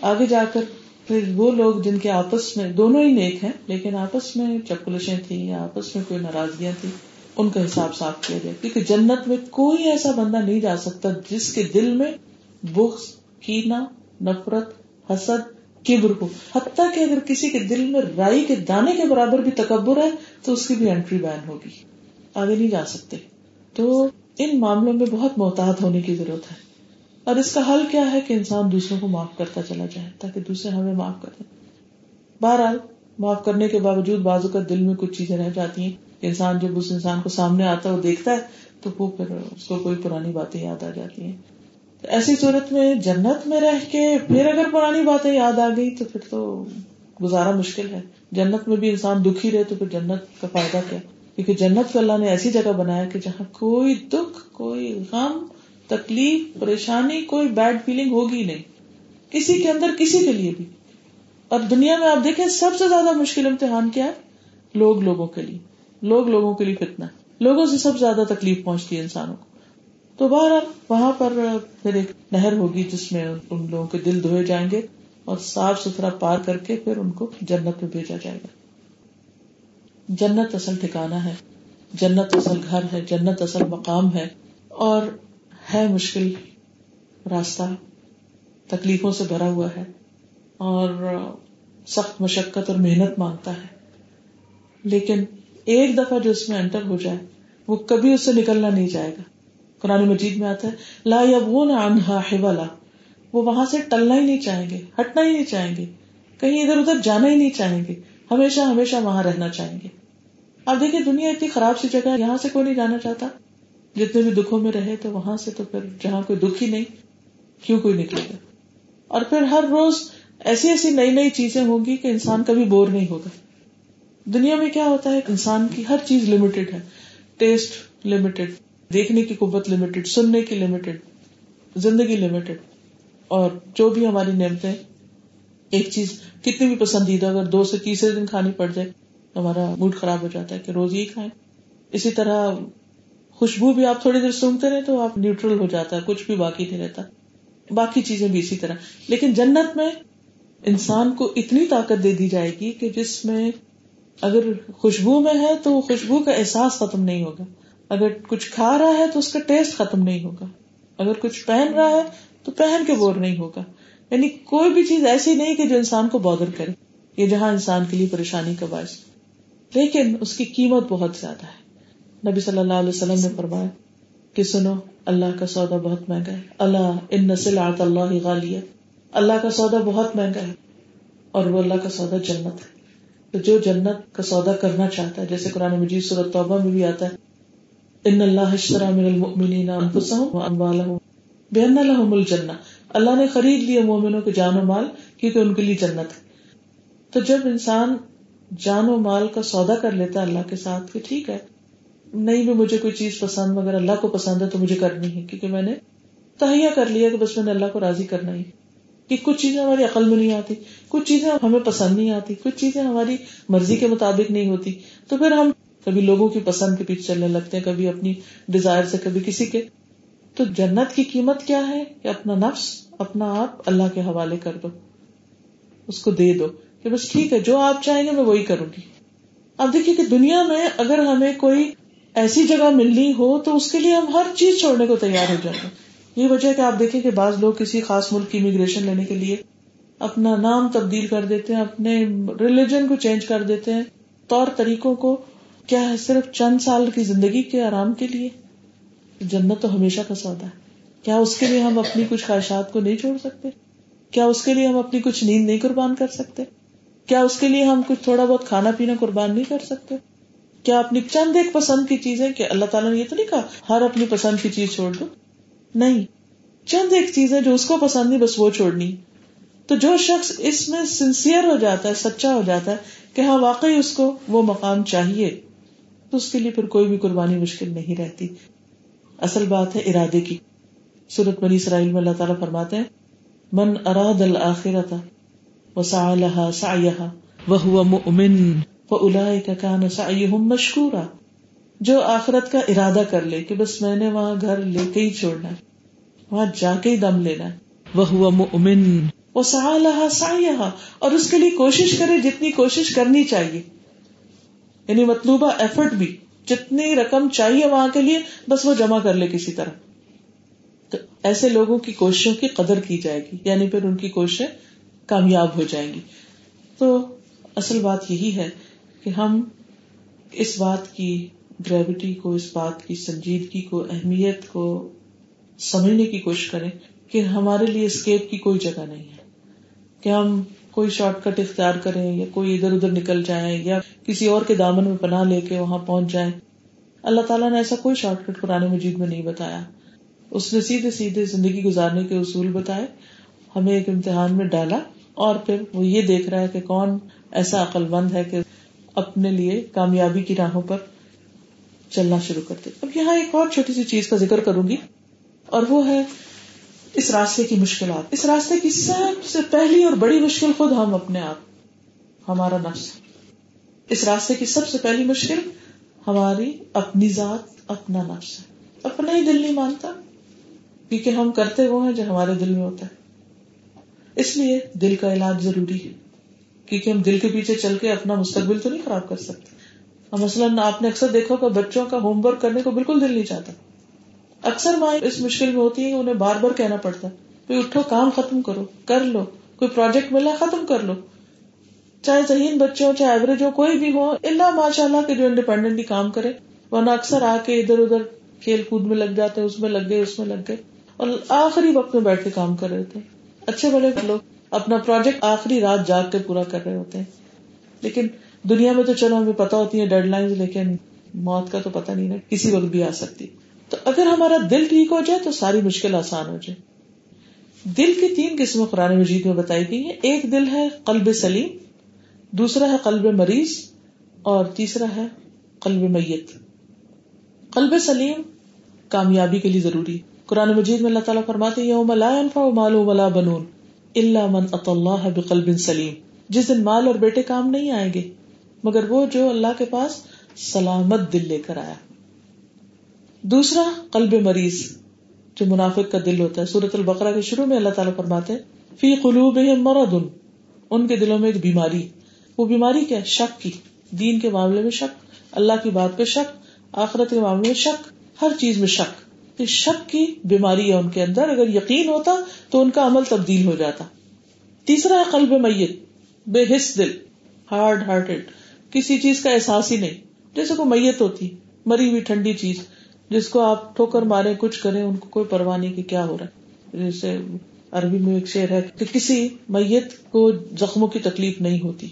آگے جا کر پھر وہ لوگ جن کے آپس میں دونوں ہی نیک ہیں، لیکن آپس میں چپلشیں تھیں، یا آپس میں کوئی ناراضگیاں تھیں، ان کا حساب صاف کیا جائے کیونکہ جنت میں کوئی ایسا بندہ نہیں جا سکتا جس کے دل میں بخش کینا نفرت، حسد، کبر ہو۔ حتیٰ کہ اگر کسی کے دل میں رائی کے دانے کے برابر بھی تکبر ہے، تو اس کی بھی انٹری بین ہوگی۔ آگے نہیں جا سکتے۔ تو ان معاملوں میں بہت محتاط ہونے کی ضرورت ہے۔ اور اس کا حل کیا ہے کہ انسان دوسروں کو معاف کرتا چلا جائے، تاکہ دوسرے ہمیں معاف کر دیں۔ بہرحال، معاف کرنے کے باوجود بازو کا دل میں کچھ چیزیں رہ جاتی ہیں انسان جب اس انسان کو سامنے آتا ہے وہ دیکھتا ہے، تو وہ پھر اس کو کوئی پرانی باتیں یاد آ جاتی ہیں۔ ایسی صورت میں جنت میں رہ کے پھر اگر پرانی باتیں یاد آ گئی، تو پھر تو گزارا مشکل ہے۔ جنت میں بھی انسان دکھی رہے، تو پھر جنت کا فائدہ کیا؟ کیونکہ جنت کو اللہ نے ایسی جگہ بنایا کہ جہاں کوئی دکھ، کوئی غم تکلیف، پریشانی، کوئی بیڈ فیلنگ ہوگی نہیں۔ کسی کے اندر، کسی کے لیے بھی۔ اور دنیا میں آپ دیکھیں، سب سے زیادہ مشکل امتحان کیا ہے؟ لوگ لوگوں کے لیے۔ لوگ لوگوں کے لیے فتنا لوگوں سے سب سے زیادہ تکلیف پہنچتی ہے انسانوں کو۔ تو بہرحال، وہاں پر پھر ایک نہر ہوگی جس میں ان لوگوں کے دل دھوئے جائیں گے اور صاف ستھرا پار کر کے پھر ان کو جنت میں بھیجا جائے گا۔ جنت اصل ٹھکانا ہے۔ جنت اصل گھر ہے۔ جنت اصل مقام ہے۔ اور ہے مشکل راستہ، تکلیفوں سے بھرا ہوا ہے اور سخت مشقت اور محنت مانگتا ہے۔ لیکن ایک دفعہ جو اس میں انٹر ہو جائے، وہ کبھی اس سے نکلنا نہیں جائے گا۔ قرآن مجید میں آتا ہے، لا انہا حولا وہ وہاں سے ٹلنا ہی نہیں چاہیں گے، ہٹنا ہی نہیں چاہیں گے۔ کہیں ادھر ادھر جانا ہی نہیں چاہیں گے۔ ہمیشہ ہمیشہ وہاں رہنا چاہیں گے۔ اب دیکھیے دنیا اتنی خراب سی جگہ یہاں سے کوئی نہیں جانا چاہتا۔ جتنے بھی دکھوں میں رہے تو وہاں سے تو پھر جہاں کوئی دکھ ہی نہیں، کیوں کوئی نکلے گا اور پھر ہر روز ایسی ایسی نئی نئی چیزیں ہوں گی کہ انسان کبھی بور نہیں ہوگا۔ دنیا میں کیا ہوتا ہے؟ انسان کی ہر چیز لمیٹڈ ہے۔ ٹیسٹ لمیٹڈ دیکھنے کی قوت لمیٹڈ سننے کی لمیٹڈ زندگی لمیٹڈ اور جو بھی ہماری نعمتیں، ایک چیز کتنی بھی پسندیدہ، اگر دو سے تیسرے دن کھانی پڑ جائے، ہمارا موڈ خراب ہو جاتا ہے کہ روز ہی کھائیں۔ اسی طرح خوشبو بھی آپ تھوڑی دیر سونگتے رہے تو آپ نیوٹرل ہو جاتا ہے، کچھ بھی باقی نہیں رہتا۔ باقی چیزیں بھی اسی طرح۔ لیکن جنت میں انسان کو اتنی طاقت دے دی جائے گی کہ جس میں اگر خوشبو میں ہے تو خوشبو کا احساس ختم نہیں ہوگا۔ اگر کچھ کھا رہا ہے تو اس کا ٹیسٹ ختم نہیں ہوگا۔ اگر کچھ پہن رہا ہے تو پہن کے بور نہیں ہوگا۔ یعنی کوئی بھی چیز ایسی نہیں کہ جو انسان کو بادر کرے۔ یہ جہاں انسان کے لیے پریشانی کا باعث۔ لیکن اس کی قیمت بہت زیادہ ہے۔ نبی صلی اللہ علیہ وسلم نے فرمایا کہ سنو، اللہ کا سودا بہت مہنگا ہے۔ اللہ، ان نسل آت اللہ غالیہ۔ اللہ کا سودا بہت مہنگا ہے اور وہ اللہ کا سودا جنت ہے۔ تو جو جنت کا سودا کرنا چاہتا ہے، جیسے قرآن مجید صورت توبہ میں بھی آتا ہے، ان اللہ من المؤمنین انفسهم واموالهم بان لهم الجنہ۔ اللہ نے خرید لیا مومنوں کے جان و مال کیونکہ ان کے لیے جنت ہے۔ تو جب انسان جان و مال کا سودا کر لیتا اللہ کے ساتھ کہ ٹھیک ہے۔ نہیں بھی مجھے کوئی چیز پسند، مگر اللہ کو پسند ہے تو مجھے کرنی ہے، کیونکہ میں نے تہیا کر لیا کہ بس میں نے اللہ کو راضی کرنا ہی۔ کہ کچھ چیزیں ہماری عقل میں نہیں آتی، کچھ چیزیں ہمیں پسند نہیں آتی، کچھ چیزیں ہماری مرضی کے مطابق نہیں ہوتی۔ تو پھر ہم کبھی لوگوں کی پسند کے پیچھے چلنے لگتے ہیں، کبھی اپنی ڈیزائر سے، کبھی کسی کے۔ تو جنت کی قیمت کیا ہے کہ اپنا نفس، اپنا آپ اللہ کے حوالے کر دو۔ اس کو دے دو کہ بس ٹھیک ہے، جو آپ چاہیں گے میں وہی کروں گی۔ اب دیکھیے کہ دنیا میں اگر ہمیں کوئی ایسی جگہ ملنی ہو تو اس کے لیے ہم ہر چیز چھوڑنے کو تیار ہو جائیں۔ گے یہ وجہ کہ آپ دیکھیں کہ بعض لوگ کسی خاص ملک کی امیگریشن لینے کے لیے اپنا نام تبدیل کر دیتے ہیں، اپنے ریلیجن کو چینج کر دیتے ہیں۔ طور طریقوں کو کیا ہے صرف چند سال کی زندگی کے آرام کے لیے؟ جنت تو ہمیشہ کا سودا ہے۔ کیا اس کے لیے ہم اپنی کچھ خواہشات کو نہیں چھوڑ سکتے؟ کیا اس کے لیے ہم اپنی کچھ نیند نہیں قربان کر سکتے؟ کیا اس کے لیے ہم کچھ تھوڑا بہت کھانا پینا قربان نہیں کر سکتے؟ کیا اپنی چند ایک پسند کی چیزیں کہ اللہ تعالیٰ نے یہ تو نہیں کہا ہر اپنی پسند کی چیز چھوڑ دو؟ نہیں۔ چند ایک چیز ہے جو اس کو پسند نہیں، بس وہ چھوڑنی۔ تو جو شخص اس میں سنسیئر ہو جاتا ہے، سچا ہو جاتا ہے کہ ہاں واقعی اس کو وہ مقام چاہیے، تو اس کے لیے پھر کوئی بھی قربانی مشکل نہیں رہتی۔ اصل بات ہے ارادے کی۔ سورت بنی اسرائیل میں اللہ تعالیٰ فرماتے ہیں، من اراد الآخرت وسعى سعيها وهو مؤمن فاولئك كان سعيهم مشكورا۔ جو آخرت کا ارادہ کر لے کہ بس میں نے وہاں گھر لے کے ہی چھوڑنا ہے، وہاں جا کے ہی دم لینا ہے۔ وہ مؤمن۔ وہ سہا لہا اور اس کے لیے کوشش کرے جتنی کوشش کرنی چاہیے۔ یعنی مطلوبہ ایفرٹ بھی، جتنی رقم چاہیے وہاں کے لیے، بس وہ جمع کر لے کسی طرح۔ تو ایسے لوگوں کی کوششوں کی قدر کی جائے گی یعنی پھر ان کی کوششیں کامیاب ہو جائیں گی۔ تو اصل بات یہی ہے کہ ہم اس بات کی گریوٹی کو، اس بات کی سنجیدگی کو، اہمیت کو سمجھنے کی کوشش کریں کہ ہمارے لیے اسکیپ کی کوئی جگہ نہیں ہے۔ کہ ہم کوئی شارٹ کٹ اختیار کریں یا کوئی ادھر ادھر نکل جائیں یا کسی اور کے دامن میں پناہ لے کے وہاں پہنچ جائیں۔ اللہ تعالیٰ نے ایسا کوئی شارٹ کٹ پرانے مجید میں نہیں بتایا۔ اس نے سیدھے سیدھے زندگی گزارنے کے اصول بتائے، ہمیں ایک امتحان میں ڈالا اور پھر وہ یہ دیکھ رہا ہے کہ کون ایسا عقل مند ہے کہ اپنے لیے کامیابی کی راہوں پر چلنا شروع کر دے۔ اب یہاں ایک اور چھوٹی سی چیز کا ذکر کروں گی، اور وہ ہے اس راستے کی مشکلات۔ اس راستے کی سب سے پہلی اور بڑی مشکل خود ہم اپنے آپ، ہمارا نفس۔ اس راستے کی سب سے پہلی مشکل ہماری اپنی ذات، اپنا نفس ہے۔ اپنا ہی دل نہیں مانتا، کیونکہ ہم کرتے وہ ہیں جو ہمارے دل میں ہوتا ہے۔ اس لیے دل کا علاج ضروری ہے۔ کیونکہ ہم دل کے پیچھے چل کے اپنا مستقبل تو نہیں خراب کر سکتے۔ مثلاً آپ نے اکثر دیکھا کہ بچوں کا ہوم ورک کرنے کو بالکل دل نہیں چاہتا۔ اکثر مائیں اس مشکل میں ہوتی ہے انہیں بار بار کہنا پڑتا ہے۔ اٹھو، کام ختم کرو، کر لو۔ کوئی پروجیکٹ ملا ختم کر لو۔ چاہے ذہین بچے ہو چاہے ایوریج ہو کوئی بھی ہو، اللہ ماشاء اللہ کے جو انڈیپینڈنٹلی کام کرے۔ ورنہ اکثر آ کے ادھر ادھر کھیل کود میں لگ جاتے ہیں، اس میں لگ گئے، اس میں لگ گئے۔ اور آخری وقت میں بیٹھ کے کام کر رہے تھے۔ اچھے بڑے لوگ۔ اپنا پروجیکٹ آخری رات جاگ کے پورا کر رہے ہوتے ہیں۔ لیکن دنیا میں تو چلو، ہمیں پتا ہوتی ہے ڈیڈ لائن لیکن موت کا تو پتا نہیں نا، کسی وقت بھی آ سکتی۔ تو اگر ہمارا دل ٹھیک ہو جائے تو ساری مشکل آسان ہو جائے۔ دل کی تین قسم قرآن مجید میں بتائی گئی ہے ایک دل ہے قلب سلیم، دوسرا ہے قلب مریض، اور تیسرا ہے قلب میت۔ قلب سلیم کامیابی کے لیے ضروری۔ قرآن مجید میں اللہ تعالیٰ فرماتے یوم لا ينفع مال ولا بنون۔ الا من اتى الله بقلب سلیم۔ جس دن مال اور بیٹے کام نہیں آئیں گے، مگر وہ جو اللہ کے پاس سلامت دل لے کر آیا۔ دوسرا، قلب مریض، جو منافق کا دل ہوتا ہے۔ سورت البقرہ کے شروع میں اللہ تعالیٰ فرماتے فی قلوب مرض، ان کے دلوں میں ایک بیماری۔ وہ بیماری کیا شک کی۔ دین کے معاملے میں شک، اللہ کی بات پہ شک، آخرت کے معاملے میں شک، ہر چیز میں شک۔ شک کی بیماری ہے ان کے اندر، اگر یقین ہوتا تو ان کا عمل تبدیل ہو جاتا۔ تیسرا ہے قلب میت، بے حص دل ہارڈ ہارٹیڈ کسی چیز کا احساس ہی نہیں۔ جیسے کوئی میت ہوتی، مری ہوئی ٹھنڈی چیز، جس کو آپ ٹھوکر مارے کچھ کریں، ان کو کوئی پرواہ نہیں کہ کیا ہو رہا ہے۔ جیسے عربی میں ایک شعر ہے کہ کسی میت کو زخموں کی تکلیف نہیں ہوتی۔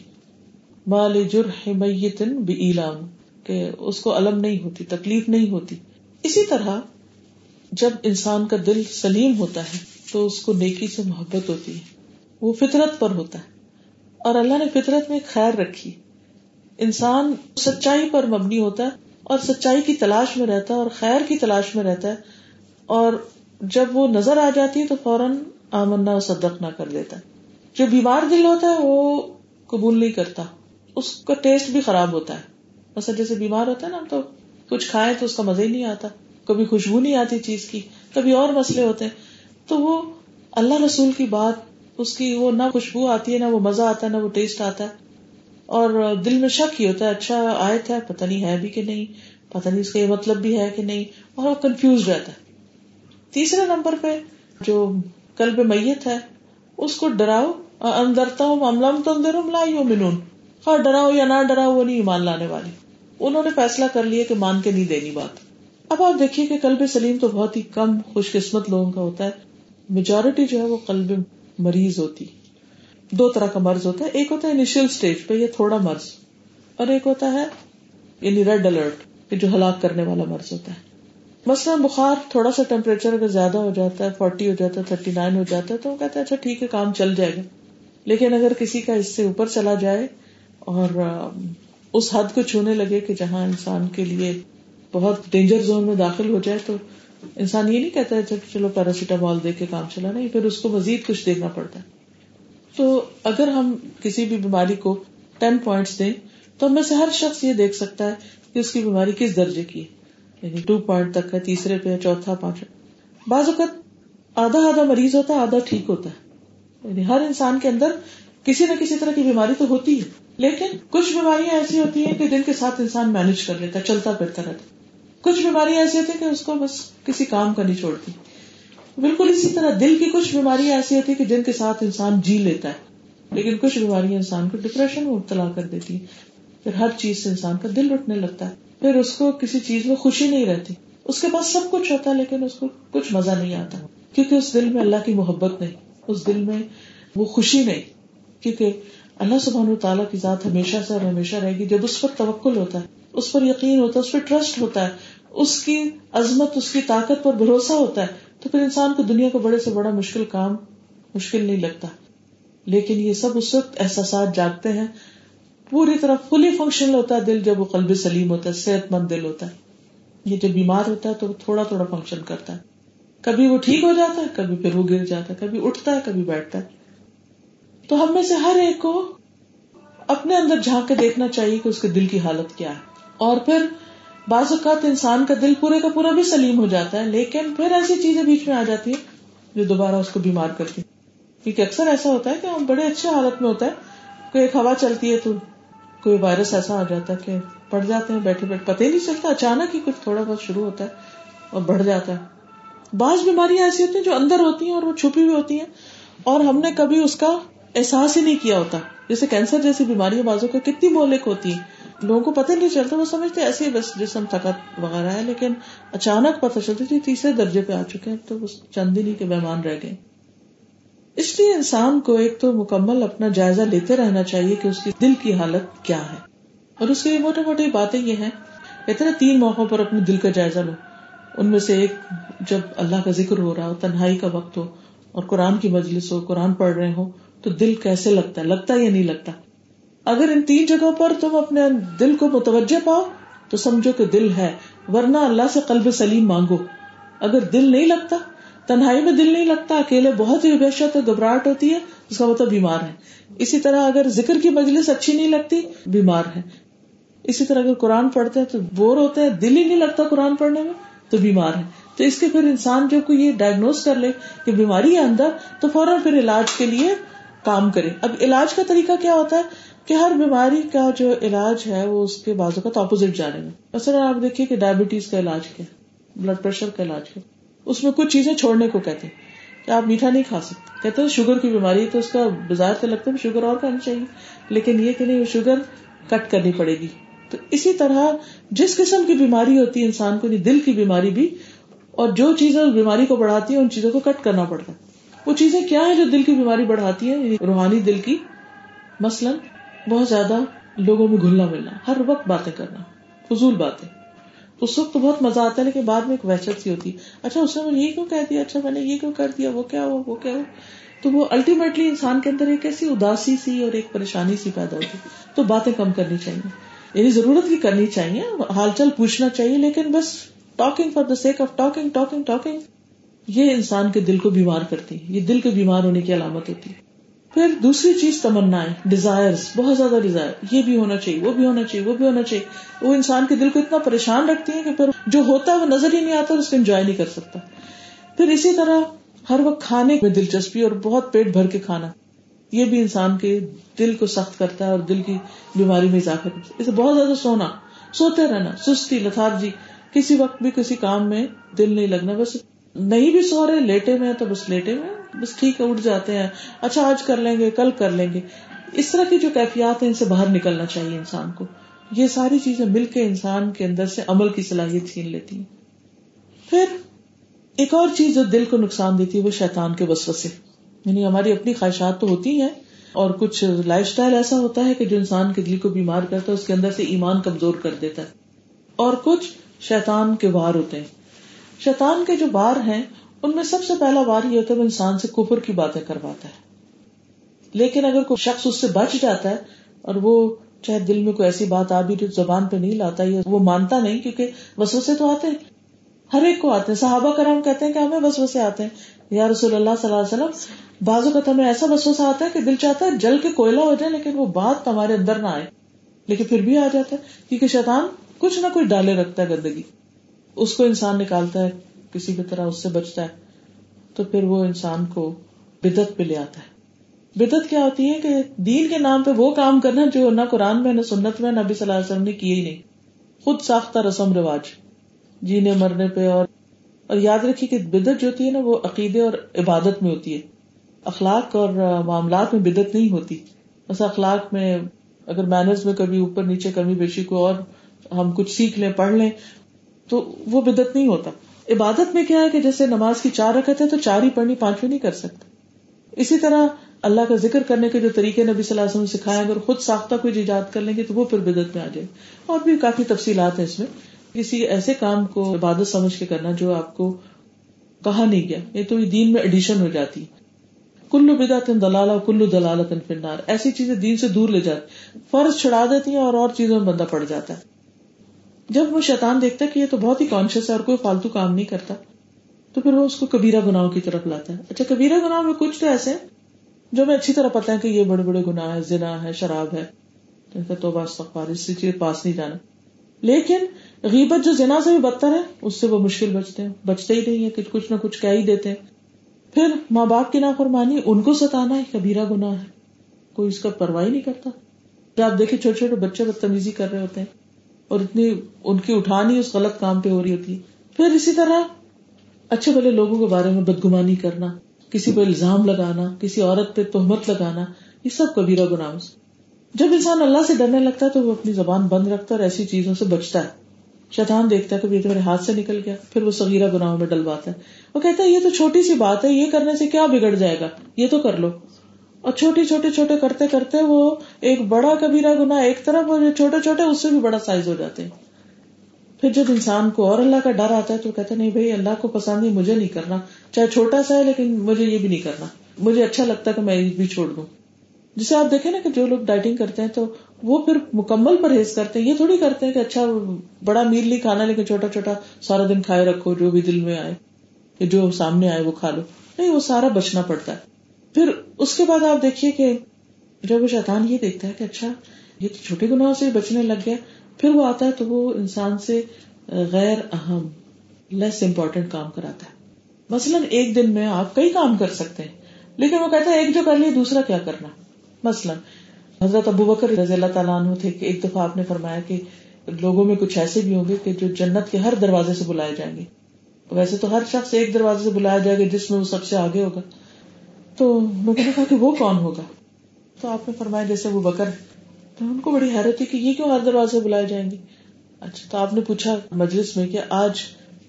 مال جرح میت بلام کہ اس کو علم نہیں ہوتی، تکلیف نہیں ہوتی۔ اسی طرح جب انسان کا دل سلیم ہوتا ہے تو اس کو نیکی سے محبت ہوتی ہے۔ وہ فطرت پر ہوتا ہے۔ اور اللہ نے فطرت میں خیر رکھی۔ انسان سچائی پر مبنی ہوتا ہے اور سچائی کی تلاش میں رہتا ہے اور خیر کی تلاش میں رہتا ہے۔ اور جب وہ نظر آ جاتی ہے تو فوراً آمنا اور صدق نہ کر دیتا ہے۔ جو بیمار دل ہوتا ہے وہ قبول نہیں کرتا۔ اس کا ٹیسٹ بھی خراب ہوتا ہے۔ مثلا جیسے بیمار ہوتا ہے نا تو کچھ کھائے تو اس کا مزہ ہی نہیں آتا۔ کبھی خوشبو نہیں آتی چیز کی، کبھی اور مسئلے ہوتے ہیں۔ تو وہ اللہ رسول کی بات، اس کی وہ نہ خوشبو آتی ہے، نہ وہ مزہ آتا ہے نہ وہ ٹیسٹ آتا ہے۔ اور دل میں شک ہی ہوتا ہے اچھا آیت ہے، پتہ نہیں ہے بھی کہ نہیں، پتہ نہیں اس کا یہ مطلب بھی ہے کہ نہیں، اور وہ کنفیوز رہتا ہے۔ تیسرے نمبر پہ جو کلب میت ہے، اس کو ڈراؤ اندرتا ہوں املم تو اندر لائی ہو منون ہاں ڈراؤ یا نہ ڈراؤ، وہ نہیں مان لانے والی۔ انہوں نے فیصلہ کر لیا کہ مان کے نہیں دینی بات۔ اب آپ دیکھیے کہ کلب سلیم تو بہت ہی کم خوش قسمت لوگوں کا ہوتا ہے۔ میجورٹی جو ہے وہ کلب مریض ہوتی۔ دو طرح کا مرض ہوتا ہے۔ ایک ہوتا ہے انیشیل اسٹیج پہ یہ تھوڑا مرض۔ اور ایک ہوتا ہے یعنی ریڈ الرٹ جو ہلاک کرنے والا مرض ہوتا ہے۔ مثلاً بخار تھوڑا سا ٹیمپریچر اگر زیادہ ہو جاتا ہے فورٹی ہو جاتا ہے تھرٹی نائن ہو جاتا ہے، تو وہ کہتے ہیں اچھا ٹھیک ہے، کام چل جائے گا۔ لیکن اگر کسی کا اس سے اوپر چلا جائے اور اس حد کو چھونے لگے کہ جہاں انسان کے لیے بہت ڈینجر زون میں داخل ہو جائے تو انسان یہ نہیں کہتا ہے چلو پیراسیٹامال دے کے کام چلا، نہیں، پھر اس کو مزید کچھ دیکھنا پڑتا ہے۔ تو اگر ہم کسی بھی بیماری کو ٹین پوائنٹس دیں، تو ہم میں سے ہر شخص یہ دیکھ سکتا ہے کہ اس کی بیماری کس درجے کی ہے۔ یعنی ٹو پوائنٹ تک ہے، تیسرے پہ چوتھا پانچ بعض اوقات آدھا آدھا مریض ہوتا ہے، آدھا ٹھیک ہوتا ہے۔ یعنی ہر انسان کے اندر کسی نہ کسی طرح کی بیماری تو ہوتی ہے، لیکن کچھ بیماریاں ایسی ہوتی ہیں کہ جن کے ساتھ انسان مینج کر لیتا ہے، چلتا پھرتا رہتا کچھ بیماریاں ایسی ہوتی کہ اس کو بس کسی کام کا نہیں چھوڑتی۔ بالکل اسی طرح دل کی کچھ بیماریاں ایسی ہوتی کہ جن کے ساتھ انسان جی لیتا ہے۔ لیکن کچھ بیماریاں انسان کو ڈپریشن میں مبتلا کر دیتی پھر ہر چیز سے انسان کا دل اٹھنے لگتا ہے۔ پھر اس کو کسی چیز میں خوشی نہیں رہتی۔ اس کے پاس سب کچھ ہوتا ہے لیکن اس کو کچھ مزہ نہیں آتا۔ کیونکہ اس دل میں اللہ کی محبت نہیں۔ اس دل میں وہ خوشی نہیں۔ کیونکہ اللہ سبحان تعالیٰ کی ذات ہمیشہ سے اور ہمیشہ رہے گی، جب اس پر توکل ہوتا ہے، اس پر یقین ہوتا ہے، اس پر ٹرسٹ ہوتا ہے، اس کی عظمت، اس کی طاقت پر بھروسہ ہوتا ہے، تو پھر انسان کو دنیا کو بڑے سے بڑا مشکل کام، مشکل نہیں لگتا۔ لیکن یہ سب اس وقت احساسات جاگتے ہیں۔ پوری طرح فلی فنکشنل ہوتا ہے، دل جب وہ قلب سلیم ہوتا ہے، صحت مند دل ہوتا ہے۔ یہ جب بیمار ہوتا ہے تو وہ تھوڑا تھوڑا فنکشن کرتا ہے۔ کبھی وہ ٹھیک ہو جاتا ہے، کبھی پھر وہ گر جاتا ہے، کبھی اٹھتا ہے، کبھی بیٹھتا ہے۔ تو ہم میں سے ہر ایک کو اپنے اندر جھانک کے دیکھنا چاہیے کہ اس کے دل کی حالت کیا ہے۔ اور پھر بعض اوقات انسان کا دل پورے کا پورا بھی سلیم ہو جاتا ہے، لیکن پھر ایسی چیزیں بیچ میں آ جاتی ہیں جو دوبارہ اس کو بیمار کرتی کیونکہ اکثر ایسا ہوتا ہے کہ ہم بڑے اچھے حالت میں ہوتا ہے کوئی ایک ہوا چلتی ہے تو کوئی وائرس ایسا آ جاتا ہے کہ پڑ جاتے ہیں، بیٹھے بیٹھے پتہ ہی نہیں چلتا، اچانک ہی کچھ تھوڑا بہت شروع ہوتا ہے اور بڑھ جاتا ہے۔ بعض بیماریاں ایسی ہوتی ہیں جو اندر ہوتی ہیں اور وہ چھپی ہوئی ہوتی ہیں، اور ہم نے کبھی اس کا احساس ہی نہیں کیا ہوتا۔ جیسے کینسر جیسی بیماریاں بازو کا کتنی مولک ہوتی ہیں۔ لوگوں کو پتہ نہیں چلتا، وہ سمجھتے ایسے ہی بس جسم تھکت وغیرہ ہے، لیکن اچانک پتہ چلتی تھی تیسرے درجے پہ آ چکے ہیں، تو چند دن ہی کے مہمان رہ گئے۔ اس لیے انسان کو ایک تو مکمل اپنا جائزہ لیتے رہنا چاہیے کہ اس کی دل کی حالت کیا ہے۔ اور اس کی موٹی موٹی باتیں یہ ہیں، کہتے ہیں تین موقعوں پر اپنے دل کا جائزہ لو۔ ان میں سے ایک، جب اللہ کا ذکر ہو رہا ہو، تنہائی کا وقت ہو اور قرآن کی مجلس ہو، قرآن پڑھ رہے ہو تو دل کیسے لگتا ہے؟ لگتا یا نہیں لگتا؟ اگر ان تین جگہوں پر تم اپنے دل کو متوجہ پاؤ، تو سمجھو کہ دل ہے، ورنہ اللہ سے قلب سلیم مانگو۔ اگر دل نہیں لگتا، تنہائی میں دل نہیں لگتا، اکیلے بہت ہی وحشت اور گھبراہٹ ہوتی ہے، اس کا مطلب بیمار ہے۔ اسی طرح اگر ذکر کی مجلس اچھی نہیں لگتی، بیمار ہے۔ اسی طرح اگر قرآن پڑھتے ہیں تو بور ہوتے ہیں، دل ہی نہیں لگتا قرآن پڑھنے میں، تو بیمار ہے۔ تو اس کے پھر انسان جب کوئی یہ ڈائگنوز کر لے کہ بیماری ہے اندر، تو فوراً پھر علاج کے لیے کام کرے۔ اب علاج کا طریقہ کیا ہوتا ہے کہ ہر بیماری کا جو علاج ہے وہ اس کے بازو کا اپوزٹ جانے میں۔ مثلاً آپ دیکھیے کہ ڈائبٹیز کا علاج کیا بلڈ پریشر کا علاج کیا۔ اس میں کچھ چیزیں چھوڑنے کو کہتے ہیں کہ آپ میٹھا نہیں کھا سکتے۔ کہتے ہیں شوگر کی بیماری تو اس کا بازار تو لگتا ہے شوگر اور کھانی چاہیے۔ لیکن یہ کہ نہیں وہ شوگر کٹ کرنی پڑے گی۔ تو اسی طرح جس قسم کی بیماری ہوتی ہے، انسان کو دل کی بیماری بھی، اور جو چیزیں اس بیماری کو بڑھاتی ہیں، ان چیزوں کو کٹ کرنا پڑتا ہے۔ وہ چیزیں کیا ہیں جو دل کی بیماری بڑھاتی ہیں؟ یعنی روحانی دل کی، مثلاً بہت زیادہ لوگوں میں گھلنا ملنا، ہر وقت باتیں کرنا، فضول باتیں۔ اس وقت تو بہت مزہ آتا ہے، لیکن بعد میں ایک وحشت سی ہوتی ہے اچھا اس نے یہ کیوں کہہ دیا؟ اچھا میں نے یہ کیوں کر دیا؟ وہ کیا ہو وہ کیا ہو تو وہ الٹیمیٹلی انسان کے اندر ایک ایسی اداسی سی اور ایک پریشانی سی پیدا ہوتی۔ تو باتیں کم کرنی چاہیے یعنی ضرورت کی کرنی چاہیے، حال چال پوچھنا چاہیے، لیکن بس talking for the sake of talking talking talking یہ انسان کے دل کو بیمار کرتی ہے، یہ دل کے بیمار ہونے کی علامت ہوتی ہے۔ پھر دوسری چیز تمنا ڈیزائر بہت زیادہ ڈیزائر یہ بھی ہونا چاہیے، وہ بھی ہونا چاہیے، وہ بھی ہونا چاہیے۔ وہ انسان کے دل کو اتنا پریشان رکھتی ہے کہ پھر جو ہوتا ہے وہ نظر ہی نہیں آتا اس کو انجوائے نہیں کر سکتا۔ پھر اسی طرح ہر وقت کھانے میں دلچسپی اور بہت پیٹ بھر کے کھانا، یہ بھی انسان کے دل کو سخت کرتا ہے اور دل کی بیماری میں اضافہ کرتا ہے۔ اسے بہت زیادہ سونا، سوتے رہنا، سستی، لتھار جی کسی وقت بھی کسی کام میں دل نہیں لگنا، بس نہیں بھی سو رہے، لیٹے میں تو بس لیٹے میں بس ٹھیک ہے، اٹھ جاتے ہیں۔ اچھا آج کر لیں گے، کل کر لیں گے۔ اس طرح کی جو کیفیات ہیں، ان سے باہر نکلنا چاہیے انسان کو۔ یہ ساری چیزیں مل کے انسان کے اندر سے عمل کی صلاحیت چھین لیتی ہیں۔ پھر ایک اور چیز جو دل کو نقصان دیتی ہے، وہ شیطان کے وسوسے۔ یعنی ہماری اپنی خواہشات تو ہوتی ہیں اور کچھ لائف اسٹائل ایسا ہوتا ہے کہ جو انسان کے دل کو بیمار کرتا ہے، اس کے اندر سے ایمان کمزور کر دیتا ہے۔ اور کچھ شیطان کے وار ہوتے ہیں۔ شیطان کے جو بار ہیں، ان میں سب سے پہلا بار یہ ہوتا ہے وہ انسان سے کفر کی باتیں کرواتا ہے۔ لیکن اگر کوئی شخص اس سے بچ جاتا ہے اور وہ چاہے دل میں کوئی ایسی بات آ بھی جو زبان پہ نہیں لاتا، یا وہ مانتا نہیں کیونکہ وسوسے تو آتے ہیں۔ ہر ایک کو آتے ہیں۔ صحابہ کرام کہتے ہیں کہ ہمیں وسوسے آتے ہیں۔ یا رسول اللہ صلی اللہ علیہ وسلم بازو کا ہمیں ایسا وسوسہ آتا ہے کہ دل چاہتا ہے جل کے کوئلہ ہو جائے، لیکن وہ بات ہمارے اندر نہ آئے۔ لیکن پھر بھی آ جاتا ہے، کیونکہ شیطان کچھ نہ کچھ ڈالے رکھتا ہے گندگی۔ اس کو انسان نکالتا ہے، کسی بھی طرح اس سے بچتا ہے، تو پھر وہ انسان کو بدت پہ لے آتا ہے۔ بدت کیا ہوتی ہے کہ دین کے نام پہ وہ کام کرنا جو نہ قرآن میں، نہ سنت میں، نبی صلی اللہ علیہ وسلم نے کیے ہی نہیں۔ خود ساختہ رسم رواج، جینے مرنے پہ اور اور یاد رکھیے کہ بدت جو ہوتی ہے نا، وہ عقیدے اور عبادت میں ہوتی ہے۔ اخلاق اور معاملات میں بدت نہیں ہوتی۔ بس اخلاق میں اگر مینرز میں کبھی اوپر نیچے کمی بیشی کو اور ہم کچھ سیکھ لیں، پڑھ لیں تو وہ بدت نہیں ہوتا۔ عبادت میں کیا ہے کہ جیسے نماز کی چار رکھتے تو چار ہی پڑھنی، پانچویں نہیں کر سکتے۔ اسی طرح اللہ کا ذکر کرنے کے جو طریقے نبی صلی اللہ علیہ وسلم سکھایا اگر خود ساختہ کوئی ایجاد کر لیں گے تو وہ پھر بدت میں آ جائے۔ اور بھی کافی تفصیلات ہیں اس میں۔ کسی ایسے کام کو عبادت سمجھ کے کرنا جو آپ کو کہا نہیں گیا، یہ تو دین میں ایڈیشن ہو جاتی۔ کلو بدا تن دلال کلو دلال تن فنار ایسی چیزیں دین سے دور لے جاتی۔ فرض چھڑا دیتی ہیں اور اور چیزوں میں بندہ پڑ جاتا ہے۔ جب وہ شیطان دیکھتا ہے کہ یہ تو بہت ہی کانشیس ہے اور کوئی فالتو کام نہیں کرتا، تو پھر وہ اس کو کبیرا گناہوں کی طرف لاتا ہے۔ اچھا کبیرا گناہ میں کچھ تو ایسے جو میں اچھی طرح پتا ہے کہ یہ بڑے بڑے گناہ ہے زنا ہے، شراب ہے۔ تو بس اس سے پاس نہیں جانا۔ لیکن غیبت جو زنا سے بھی بدتر ہے، اس سے وہ مشکل بچتے ہیں۔ بچتے ہی نہیں ہے کہ کچھ نہ کچھ کہہ ہی دیتے ہیں۔ پھر ماں باپ کی نافرمانی، ان کو ستانا ہے کبیرا گنا ہے۔ کوئی اس کا پرواہ نہیں کرتا۔ آپ دیکھیں چھوٹے چھوٹے بچے بدتمیزی کر رہے ہوتے ہیں۔ اور اتنی ان کی اٹھانی اس غلط کام پہ ہو رہی ہوتی۔ ہے پھر اسی طرح اچھے بھلے لوگوں کے بارے میں بدگمانی کرنا، کسی پہ الزام لگانا، کسی عورت پہ تہمت لگانا، یہ سب کبیرہ گناہ۔ جب انسان اللہ سے ڈرنے لگتا ہے تو وہ اپنی زبان بند رکھتا ہے اور ایسی چیزوں سے بچتا ہے۔ شیطان دیکھتا ہے کہ یہ تو میرے ہاتھ سے نکل گیا، پھر وہ سگیرہ گناہوں میں ڈلواتا ہے۔ وہ کہتا ہے، یہ تو چھوٹی سی بات ہے، یہ کرنے سے کیا بگڑ جائے گا؟ یہ تو کر لو۔ اور چھوٹی چھوٹے چھوٹے کرتے کرتے وہ ایک بڑا کبیرہ گنا ایک طرف چھوٹے چھوٹے، اس سے بھی بڑا سائز ہو جاتے ہیں۔ پھر جب انسان کو اور اللہ کا ڈر آتا ہے تو کہتے نہیں بھائی، اللہ کو پسند نہیں، مجھے نہیں کرنا۔ چاہے چھوٹا سا ہے، لیکن مجھے یہ بھی نہیں کرنا۔ مجھے اچھا لگتا ہے کہ میں بھی چھوڑ دوں۔ جسے آپ دیکھیں نا کہ جو لوگ ڈائٹنگ کرتے ہیں تو وہ پھر مکمل پرہیز کرتے ہیں۔ یہ تھوڑی کرتے ہیں کہ اچھا بڑا میل کھانا، لیکن چھوٹا چھوٹا سارا دن کھائے رکھو، جو بھی دل میں آئے جو سامنے آئے وہ کھا لو۔ نہیں، وہ سارا بچنا پڑتا ہے۔ پھر اس کے بعد آپ دیکھیے کہ جب وہ شیطان یہ دیکھتا ہے کہ اچھا یہ تو چھوٹے گناہوں سے بچنے لگ گیا، پھر وہ آتا ہے تو وہ انسان سے غیر اہم لیس امپورٹینٹ کام کراتا ہے۔ مثلاً ایک دن میں آپ کئی کام کر سکتے ہیں، لیکن وہ کہتا ہے ایک جو کر لیا دوسرا کیا کرنا؟ مثلاً حضرت ابو بکر رضی اللہ تعالیٰ عنہ تھے کہ ایک دفعہ آپ نے فرمایا کہ لوگوں میں کچھ ایسے بھی ہوں گے کہ جو جنت کے ہر دروازے سے بلائے جائیں گے۔ ویسے تو ہر شخص ایک دروازے سے بلایا جائے گا جس میں وہ سب سے آگے ہوگا۔ تو لوگوں نے کہا کہ وہ کون ہوگا؟ تو آپ نے فرمایا، جیسے وہ بکر، تو ان کو بڑی حیرت تھی کہ یہ کیوں ہر دروازے بلائے جائیں گے؟ اچھا تو آپ نے پوچھا مجلس میں کہ آج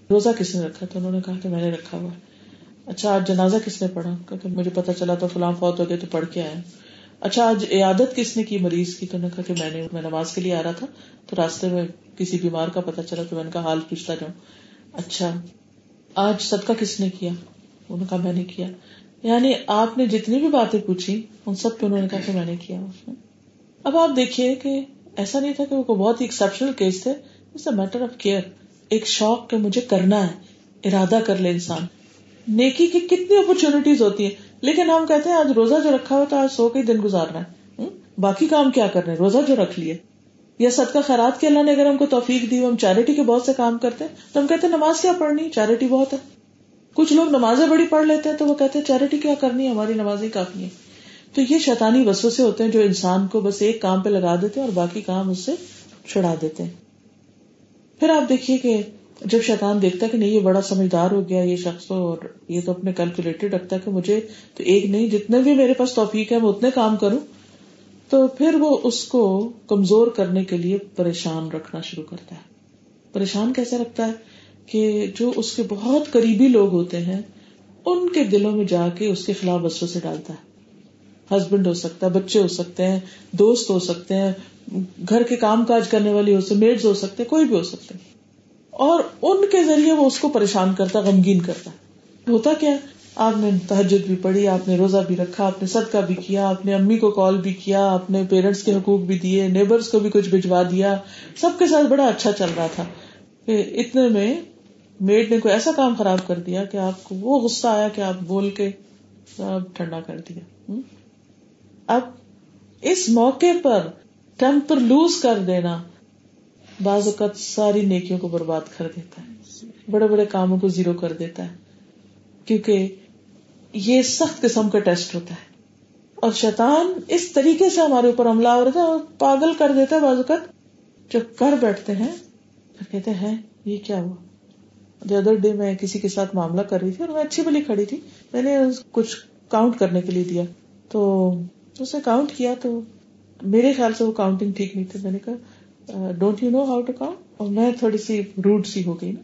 روزہ کس نے رکھا؟ تو انہوں نے کہا کہ میں نے رکھا ہوا۔ اچھا آج جنازہ کس نے پڑھا؟ کہ مجھے پتا چلا تو فلاں فوت ہو گئے تو پڑھ کے آئے۔ اچھا آج عیادت کس نے کی مریض کی؟ تو انہوں نے کہا کہ میں نے، میں نماز کے لیے آ رہا تھا۔ تو راستے میں کسی بیمار کا پتا چلا تو میں نے کہا، حال پوچھتا جاؤں۔ اچھا آج صدقہ کس نے کیا؟ انہوں نے کہا، میں نے کیا۔ یعنی آپ نے جتنی بھی باتیں پوچھی، ان سب پہ انہوں نے کہا کہ میں نے کیا۔ اب آپ دیکھیے کہ ایسا نہیں تھا کہ وہ بہت ہی ایکسپشنل کیس تھے۔ میٹر آف کیئر ایک شوق کہ مجھے کرنا ہے، ارادہ کر لے انسان۔ نیکی کی کتنی اپرچونٹیز ہوتی ہیں۔ لیکن ہم کہتے ہیں، آج روزہ جو رکھا ہوا تو آج سو کے دن گزارنا ہے۔ باقی کام کیا کر رہے ہیں؟ روزہ جو رکھ لیے۔ یا سد کا خیرات کے اللہ نے اگر ہم کو توفیق دی، ہم چیریٹی کے بہت سے کام کرتے ہیں۔ تو ہم کہتے ہیں، نماز کیا پڑھنی؟ چیریٹی بہت ہے۔ کچھ لوگ نمازیں بڑی پڑھ لیتے ہیں تو وہ کہتے ہیں چیریٹی کیا کرنی ہے؟ ہماری نمازیں کافی ہے تو یہ شیطانی وسو سے ہوتے ہیں جو انسان کو بس ایک کام پہ لگا دیتے ہیں اور باقی کام اس سے چھڑا دیتے ہیں۔ پھر آپ دیکھیے کہ جب شیطان دیکھتا ہے کہ نہیں، یہ بڑا سمجھدار ہو گیا، یہ شخص تو اور یہ تو اپنے کیلکولیٹڈ رکھتا ہے کہ مجھے تو ایک نہیں، جتنے بھی میرے پاس توفیق ہے، میں اتنے کام کروں۔ تو پھر وہ اس کو کمزور کرنے کے لیے پریشان رکھنا شروع کرتا ہے۔ پریشان کیسے رکھتا ہے؟ کہ جو اس کے بہت قریبی لوگ ہوتے ہیں، ان کے دلوں میں جا کے اس کے خلاف بسوں سے ڈالتا ہے۔ ہسبینڈ ہو سکتا ہے، بچے ہو سکتے ہیں، دوست ہو سکتے ہیں، گھر کے کام کاج کرنے والی ہو سکتے میڈ ہو سکتے کوئی بھی ہو سکتے اور ان کے ذریعے وہ اس کو پریشان کرتا، غمگین کرتا۔ ہوتا کیا؟ آپ نے تحجد بھی پڑھی، آپ نے روزہ بھی رکھا، آپ نے صدقہ بھی کیا، آپ نے امی کو کال بھی کیا، آپ نے پیرنٹس کے حقوق بھی دیے نیبرس کو بھی کچھ بھجوا دیا۔ سب کے ساتھ بڑا اچھا چل رہا تھا۔ کہ اتنے میں میڈ نے کوئی ایسا کام خراب کر دیا کہ آپ کو وہ غصہ آیا کہ آپ بول کے سب ٹھنڈا کر دیا۔ اب اس موقع پر ٹیمپر لوز کر دینا بعض اوقات ساری نیکیوں کو برباد کر دیتا ہے۔ بڑے بڑے کاموں کو زیرو کر دیتا ہے۔ کیونکہ یہ سخت قسم کا ٹیسٹ ہوتا ہے۔ اور شیطان اس طریقے سے ہمارے اوپر حملہ ہو رہتا ہے اور پاگل کر دیتا ہے بعض اوقات۔ جب کر بیٹھتے ہیں پھر کہتے ہیں، یہ کیا ہوا؟ دی ادر ڈے میں کسی کے ساتھ معاملہ کر رہی تھی اور میں اچھی بلی کھڑی تھی۔ میں نے کچھ کاؤنٹ کرنے کے لیے دیا۔ تو اسے کاؤنٹ کیا تو میرے خیال سے وہ کاؤنٹنگ ٹھیک نہیں تھی میں نے کہا don't you know how to count اور میں تھوڑی سی روڈ سی ہو گئی نا۔